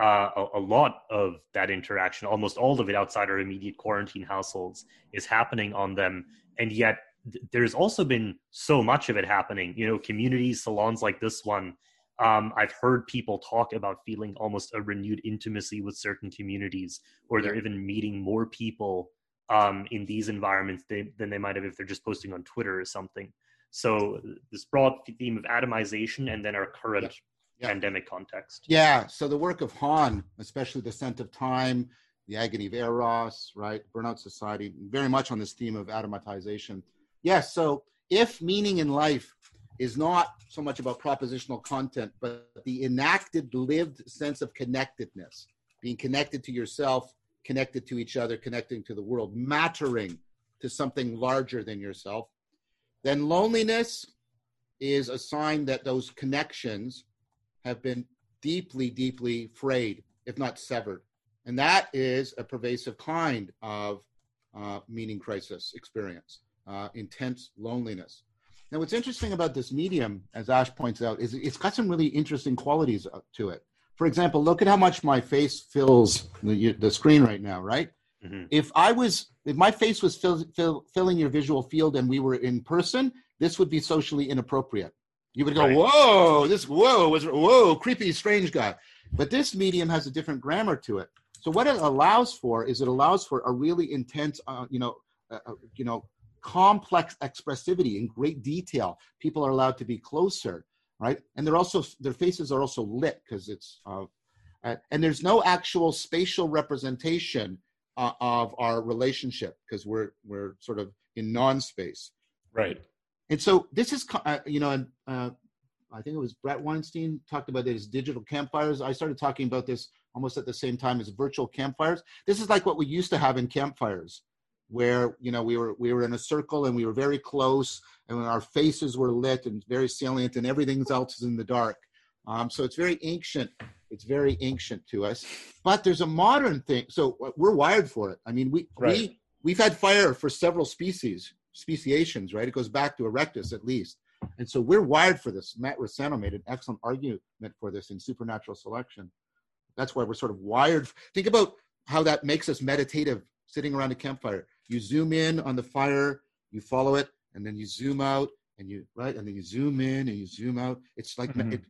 uh, a, a, lot of that interaction almost all of it outside our immediate quarantine households is happening on them. And yet th- there's also been so much of it happening you know communities salons like this one um, I've heard people talk about feeling almost a renewed intimacy with certain communities, or they're even meeting more people um, in these environments they, than they might have if they're just posting on Twitter or something. So this broad theme of atomization and then our current yeah. Yeah. pandemic context. Yeah. So the work of Han, especially the scent of time, the agony of eros, right, burnout society, very much on this theme of atomization. Yes. so if meaning in life is not so much about propositional content, but the enacted, lived sense of connectedness, being connected to yourself, connected to each other, connecting to the world, mattering to something larger than yourself. Then loneliness is a sign that those connections have been deeply, deeply frayed, if not severed. And that is a pervasive kind of uh, meaning crisis experience, uh, intense loneliness. Now, what's interesting about this medium, as Ash points out, is it's got some really interesting qualities uh, to it. For example, look at how much my face fills the, the screen right now, right? Mm-hmm. If I was, if my face was fill, fill, filling your visual field and we were in person, this would be socially inappropriate. You would go, Right. whoa, this whoa was whoa, creepy, strange guy. But this medium has a different grammar to it. So what it allows for is it allows for a really intense, uh, you know, uh, uh, you know, complex expressivity in great detail. People are allowed to be closer, right? And they're also their faces are also lit because it's uh, uh, and there's no actual spatial representation uh, of our relationship because we're we're sort of in non-space. Right. And so this is, uh, you know, and uh, I think it was Bret Weinstein talked about it as digital campfires. I started talking about this almost at the same time as virtual campfires. This is like what we used to have in campfires, where you know we were we were in a circle and we were very close, and our faces were lit and very salient, and everything else is in the dark. Um, so it's very ancient. It's very ancient to us. But there's a modern thing. So uh, we're wired for it. I mean, we Right. we we've had fire for several species, speciations, right? It goes back to Erectus at least. And so we're wired for this. Matt Rossano made an excellent argument for this in supernatural selection. That's why we're sort of wired. Think about how that makes us meditative sitting around a campfire. You zoom in on the fire, you follow it, and then you zoom out, and you right, and then you zoom in and you zoom out. It's like Mhm. it,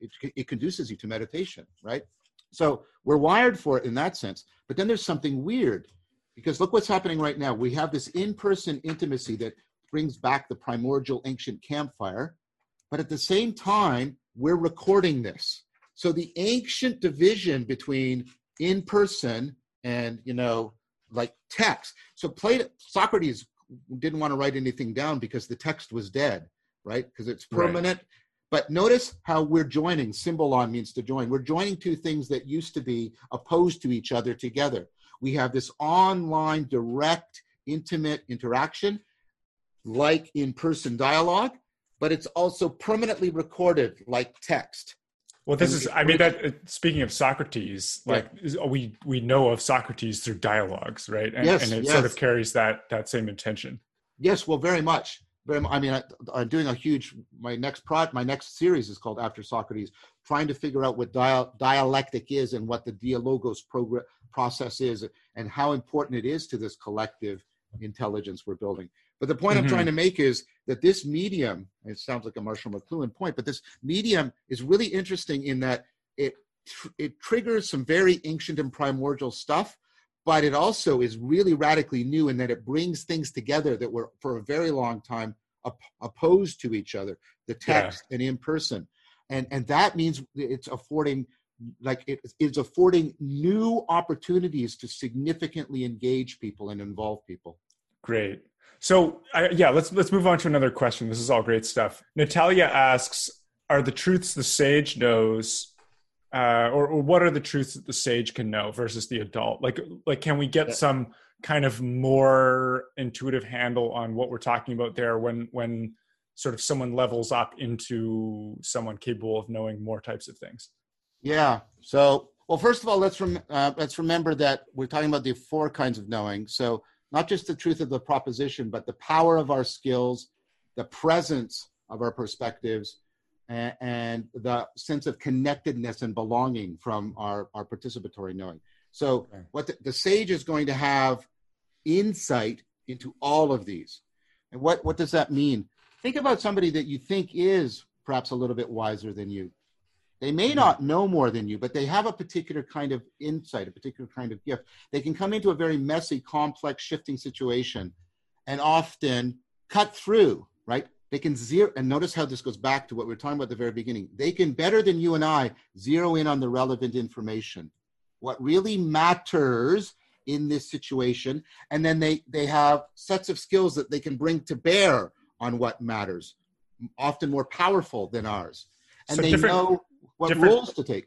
it, it conduces you to meditation, right? So we're wired for it in that sense. But then there's something weird because look what's happening right now. We have this in person intimacy that brings back the primordial ancient campfire. But at the same time, we're recording this. So the ancient division between in person and, you know, like text. So Plato, Socrates didn't want to write anything down because the text was dead, right? Because it's Right. permanent. But notice how we're joining. Symbolon means to join. We're joining two things that used to be opposed to each other together. We have this online, direct, intimate interaction, like in person dialogue, but it's also permanently recorded like text. Well, this is, I mean, that uh, speaking of Socrates, like is- we we know of Socrates through dialogues, right? And, Yes, and it sort of carries that that same intention. Yes, well, very much. Very. I mean, I, I'm doing a huge. My next pro, my next series is called After Socrates, trying to figure out what dia- dialectic is and what the dialogos progr- process is, and how important it is to this collective intelligence we're building. But the point I'm Mhm. trying to make is that this medium. It sounds like a Marshall McLuhan point, but this medium is really interesting in that it tr- it triggers some very ancient and primordial stuff but it also is really radically new in that it brings things together that were for a very long time op- opposed to each other the text and in person and and that means it's affording like it's affording new opportunities to significantly engage people and involve people Great. So I, yeah, let's let's move on to another question. This is all great stuff. Natalia asks, "Are the truths the sage knows, uh, or, or what are the truths that the sage can know versus the adult? Like like can we get Yeah. some kind of more intuitive handle on what we're talking about there when when sort of someone levels up into someone capable of knowing more types of things?" Yeah. So, well, first of all, let's rem- uh, let's remember that we're talking about the four kinds of knowing. So, not just the truth of the proposition, but the power of our skills, the presence of our perspectives, and, and the sense of connectedness and belonging from our our participatory knowing. So, Okay. what the, the sage is going to have insight into all of these. And what what does that mean? Think about somebody that you think is perhaps a little bit wiser than you. They may Mhm. not know more than you, but they have a particular kind of insight, a particular kind of gift. They can come into a very messy, complex, shifting situation and often cut through, right? They can zero, and notice how this goes back to what we were talking about at the very beginning. They can, better than you and I, zero in on the relevant information. What really matters in this situation, and then they, they have sets of skills that they can bring to bear on what matters, often more powerful than ours and So they different- know what different- roles to take.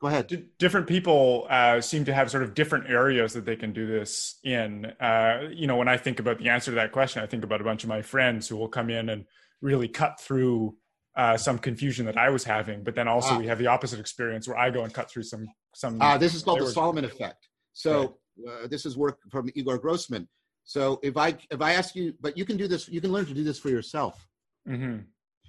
Go ahead. D- different people uh, seem to have sort of different areas that they can do this in. Uh, you know, when I think about the answer to that question, I think about a bunch of my friends who will come in and really cut through uh, some confusion that I was having. But then also Ah. we have the opposite experience where I go and cut through some some. Uh, this is called the Solomon effect. So uh, this is work from Igor Grossmann. So if I if I ask you, but you can do this, you can learn to do this for yourself. Mhm.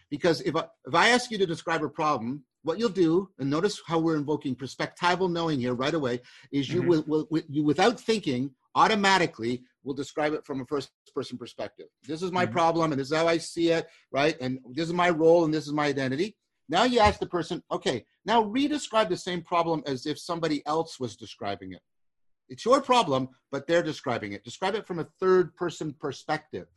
Because if I, if I ask you to describe a problem, what you'll do, and notice how we're invoking perspectival knowing here right away, is you Mhm. will, will, you without thinking automatically will describe it from a first person perspective. This is my Mhm. problem, and this is how I see it, right? And this is my role, and this is my identity. Now you ask the person, okay, now re-describe the same problem as if somebody else was describing it. It's your problem, but they're describing it. Describe it from a third person perspective.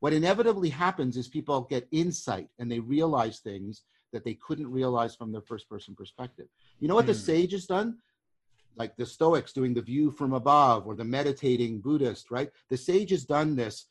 What inevitably happens is people get insight and they realize things that they couldn't realize from their first person perspective. You know what the Hmm. sage has done? Like the Stoics doing the view from above or the meditating Buddhist, right? The sage has done this,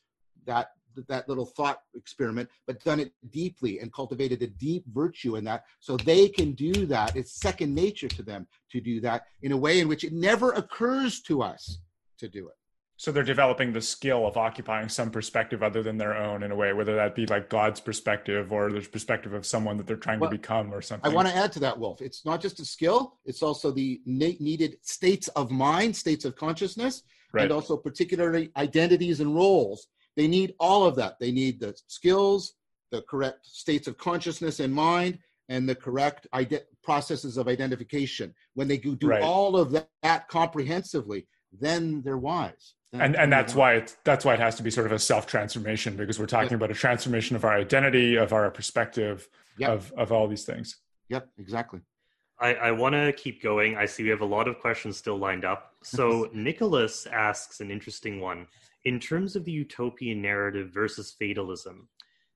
that that little thought experiment, but done it deeply and cultivated a deep virtue in that so they can do that. It's second nature to them to do that in a way in which it never occurs to us to do it. So they're developing the skill of occupying some perspective other than their own in a way, whether that be like God's perspective or the perspective of someone that they're trying Well, to become or something. I want to add to that, Wolf. It's not just a skill, it's also the needed states of mind, states of consciousness, right. and also particularly identities and roles. They need all of that. They need the skills, the correct states of consciousness and mind, and the correct ide- processes of identification. When they do do Right. all of that, that comprehensively, then they're wise. Then- and and that's why it's that's why it has to be sort of a self transformation because we're talking about a transformation of our identity, of our perspective, Yep. of of all these things. Yep, exactly. I, I want to keep going. I see we have a lot of questions still lined up. So, Nicholas asks an interesting one. In terms of the utopian narrative versus fatalism,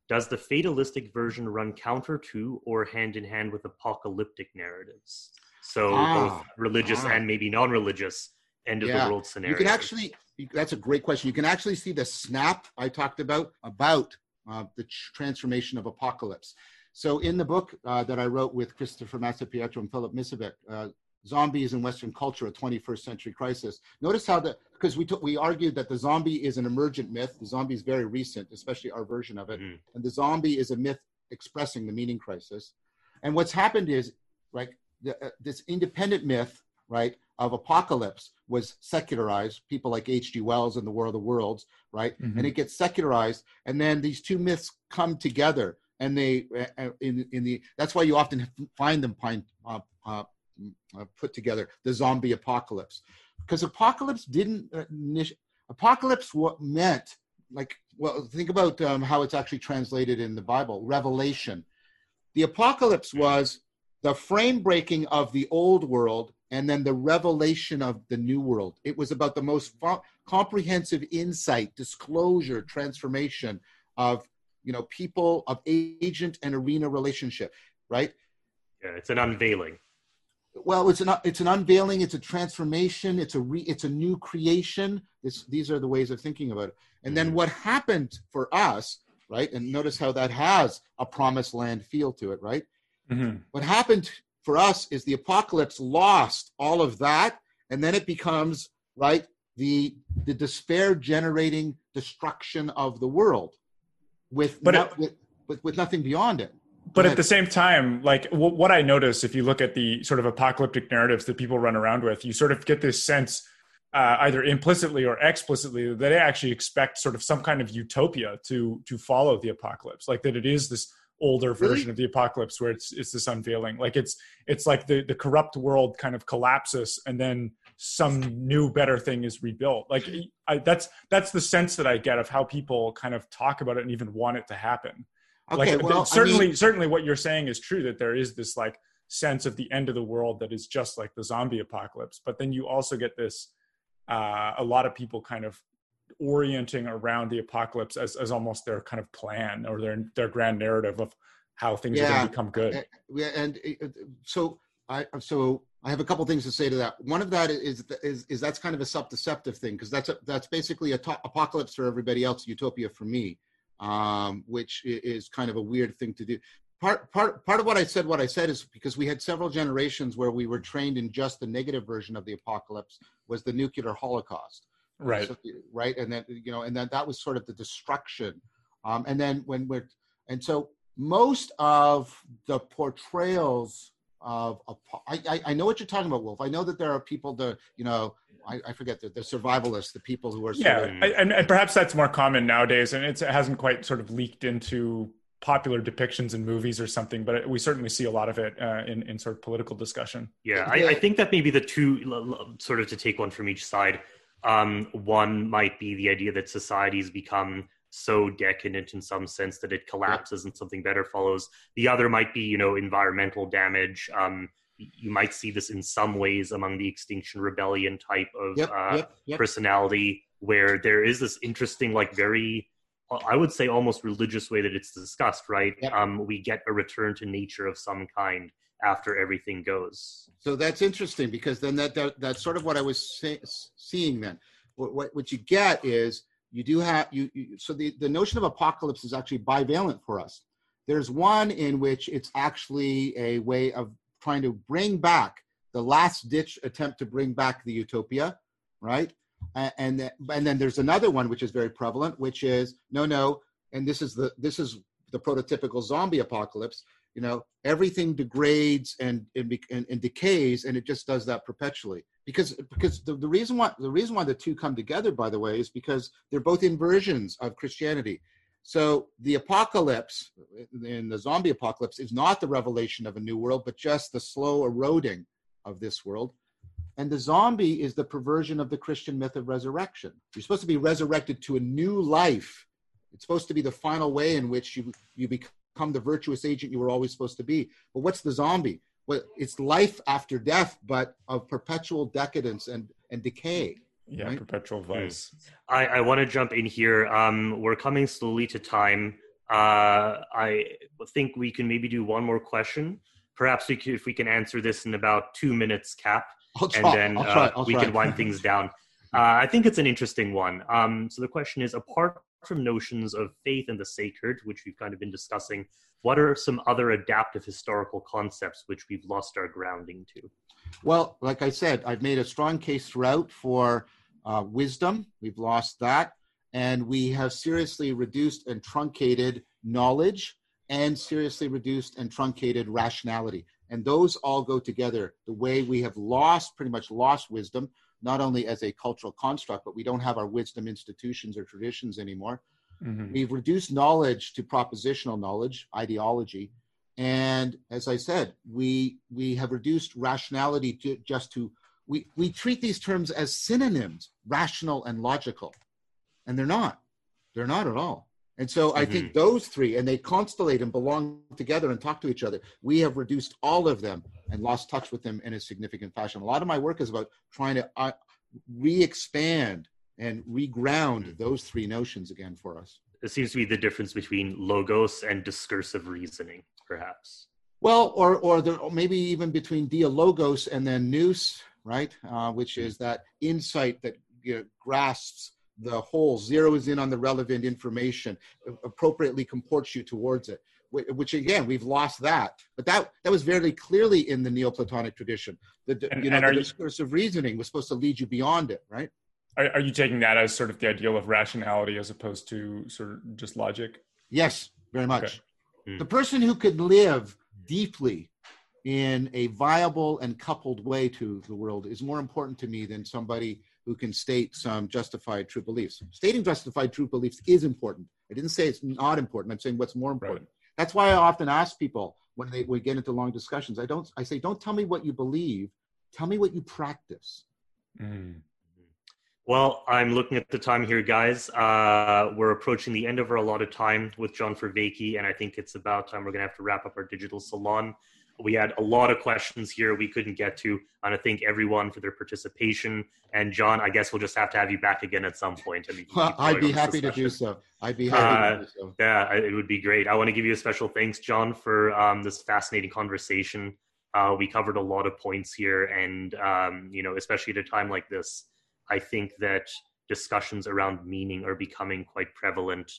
does the fatalistic version run counter to or hand in hand with apocalyptic narratives? So, Ah, both religious ah. and maybe non religious end of Yeah. the world scenario. You scenarios. can actually, you- that's a great question. You can actually see the snap I talked about, about uh, the transformation of apocalypse. So in the book uh, that I wrote with Christopher Mastropietro and Filip Miscevic, uh, Zombies in Western Culture, a 21st Century Crisis, notice how the, because we, took we argued that the zombie is an emergent myth. The zombie is very recent, especially our version of it. Mhm. And the zombie is a myth expressing the meaning crisis. And what's happened is, like, the, uh, this independent myth, right, of apocalypse was secularized. People like H.G. Wells and the War of the Worlds, right, Mhm. and it gets secularized, and then these two myths come together, and they uh, uh, in in the that's why you often find them find, uh, uh, uh, put together the zombie apocalypse, because apocalypse didn't uh, apocalypse what meant like well think about um, how it's actually translated in the bible revelation the apocalypse was the frame breaking of the old world and then the revelation of the new world it was about the most fo- comprehensive insight disclosure transformation of you know people of agent and arena relationship right Yeah, it's an unveiling. well it's an it's an unveiling it's a transformation it's a re, it's a new creation this these are the ways of thinking about it and then Mhm. what happened for us right and notice how that has a promised land feel to it right Mhm. what happened for us is the apocalypse lost all of that and then it becomes right the the despair generating destruction of the world with But it- with, with with nothing beyond it. But at the same time, like w- what I notice, if you look at the sort of apocalyptic narratives that people run around with, you sort of get this sense, uh, either implicitly or explicitly, that they actually expect sort of some kind of utopia to to follow the apocalypse, like that it is this older Really? version of the apocalypse where it's it's this unveiling, like it's it's like the the corrupt world kind of collapses and then some new better thing is rebuilt. Like I, that's that's the sense that I get of how people kind of talk about it and even want it to happen okay like well I certainly mean- certainly what you're saying is true that there is this like sense of the end of the world that is just like the zombie apocalypse but then you also get this uh, a lot of people kind of orienting around the apocalypse as, as almost their kind of plan or their their grand narrative of how things are going to become good yeah, and uh, uh, so I so I have a couple things to say to that. One of that is is, is that's kind of a self-deceptive thing because that's a, that's basically a to- apocalypse for everybody else, utopia for me, um, which is kind of a weird thing to do. Part part part of what I said, what I said is because we had several generations where we were trained in just the negative version of the apocalypse was the nuclear holocaust right so- right and then you know and then that was sort of the destruction um, and then when we're and so most of the portrayals of apo- I, I I know what you're talking about wolf i know that there are people that you know i, I forget the, the survivalists the people who are sort yeah of, and, and perhaps that's more common nowadays and it's, it hasn't quite sort of leaked into popular depictions in movies or something, but we certainly see a lot of it uh, in in sort of political discussion. Yeah, I, I think that maybe the two sort of to take one from each side. Um, one might be the idea that societies become so decadent in some sense that it collapses and something better follows. The other might be, you know, environmental damage. Um, you might see this in some ways among the Extinction Rebellion type of Yep, uh, yep, yep. personality, where there is this interesting, like, very, I would say, almost religious way that it's discussed. Right? Um, we get a return to nature of some kind after everything goes. So that's interesting because then that, that that's sort of what I was say, seeing then. What, what what you get is you do have you, you so the, the notion of apocalypse is actually bivalent for us. There's one in which it's actually a way of trying to bring back the last ditch attempt to bring back the utopia, right? And and then there's another one which is very prevalent, which is no, no, and this is the this is the prototypical zombie apocalypse. You know, everything degrades and and, and, and decays, and it just does that perpetually. Because because the, the reason why the reason why the two come together, by the way, is because they're both inversions of Christianity. So the apocalypse in the zombie apocalypse is not the revelation of a new world, but just the slow eroding of this world. And the zombie is the perversion of the Christian myth of resurrection. You're supposed to be resurrected to a new life. It's supposed to be the final way in which you, you become the virtuous agent you were always supposed to be. But what's the zombie? Well, it's life after death, but of perpetual decadence and, and decay. Yeah, Right. perpetual vice. I, I want to jump in here. Um, we're coming slowly to time. Uh, I think we can maybe do one more question. Perhaps we could, if we can answer this in about two minutes cap, I'll and try. then I'll try. uh, I'll we try. can wind things down. Uh, I think it's an interesting one. Um, so the question is: apart from notions of faith and the sacred, which we've kind of been discussing, what are some other adaptive historical concepts which we've lost our grounding to? Well, like I said, I've made a strong case throughout for uh, wisdom. We've lost that. And we have seriously reduced and truncated knowledge and seriously reduced and truncated rationality. And those all go together. The way we have lost, pretty much lost wisdom, not only as a cultural construct, but we don't have our wisdom institutions or traditions anymore. Mhm. We've reduced knowledge to propositional knowledge, ideology, and as I said, we we have reduced rationality to just to we we treat these terms as synonyms, rational and logical, and they're not. They're not at all. And so I think those three, and they constellate and belong together and talk to each other. We have reduced all of them and lost touch with them in a significant fashion. A lot of my work is about trying to uh, re-expand and reground those three notions again for us. It seems to be the difference between logos and discursive reasoning, perhaps. Well, or or there, or maybe even between dialogos and then nous, right? Uh, which is that insight that you know, grasps the whole, zeroes in on the relevant information, appropriately comports you towards it. Which again, we've lost that, but that that was very clearly in the Neoplatonic tradition. The And- you know the are you- reasoning was supposed to lead you beyond it, right? Are, are you taking that as sort of the ideal of rationality as opposed to sort of just logic? Yes, very much. Okay. Hmm. The person who could live deeply in a viable and coupled way to the world is more important to me than somebody who can state some justified true beliefs. Stating justified true beliefs is important. I didn't say it's not important. I'm saying what's more important. That's why I often ask people when they we get into long discussions. I don't. I say, don't tell me what you believe. Tell me what you practice. Mm. Well, I'm looking at the time here, guys. Uh, we're approaching the end of our allotted time with John Vervaeke, and I think it's about time we're going to have to wrap up our digital salon. We had a lot of questions here we couldn't get to, and I thank everyone for their participation. And John, I guess we'll just have to have you back again at some point. And Well, I'd be happy to do so. I'd be happy Uh, to do so. Yeah, it would be great. I want to give you a special thanks, John, for um, this fascinating conversation. Uh, we covered a lot of points here, and um, you know, especially at a time like this, I think that discussions around meaning are becoming quite prevalent.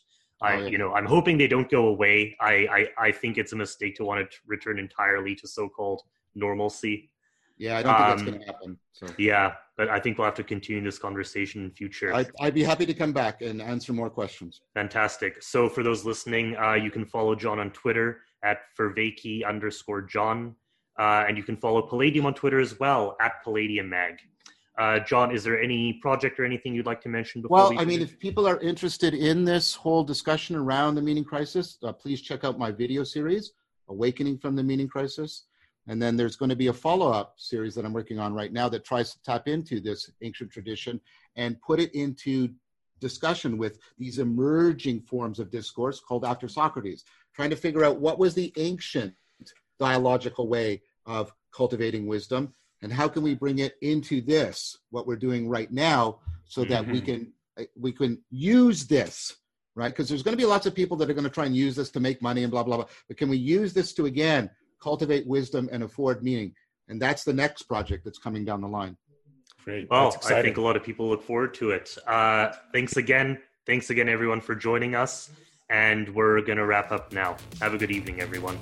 I, Oh, yeah. you know, I'm hoping they don't go away. I, I, I think it's a mistake to want to return entirely to so-called normalcy. Yeah, I don't think that's um, going to happen. So Yeah, but I think we'll have to continue this conversation in future. I'd, I'd be happy to come back and answer more questions. Fantastic. So for those listening, uh, you can follow John on Twitter at Vervaeke underscore John. Uh, and you can follow Palladium on Twitter as well at Palladium Mag. Uh, John, is there any project or anything you'd like to mention before? Well, we I mean, if people are interested in this whole discussion around the meaning crisis, uh, please check out my video series, Awakening from the Meaning Crisis. And then there's going to be a follow up series that I'm working on right now that tries to tap into this ancient tradition and put it into discussion with these emerging forms of discourse called after Socrates, trying to figure out what was the ancient dialogical way of cultivating wisdom and how can we bring it into this what we're doing right now so that we Mhm. can uh, we can use this right because there's going to be lots of people that are going to try and use this to make money and blah blah blah but can we use this to again cultivate wisdom and afford meaning and that's the next project that's coming down the line Great. Well, I think a lot of people look forward to it. Uh, thanks again. Thanks again, everyone, for joining us. And we're going to wrap up now. Have a good evening, everyone.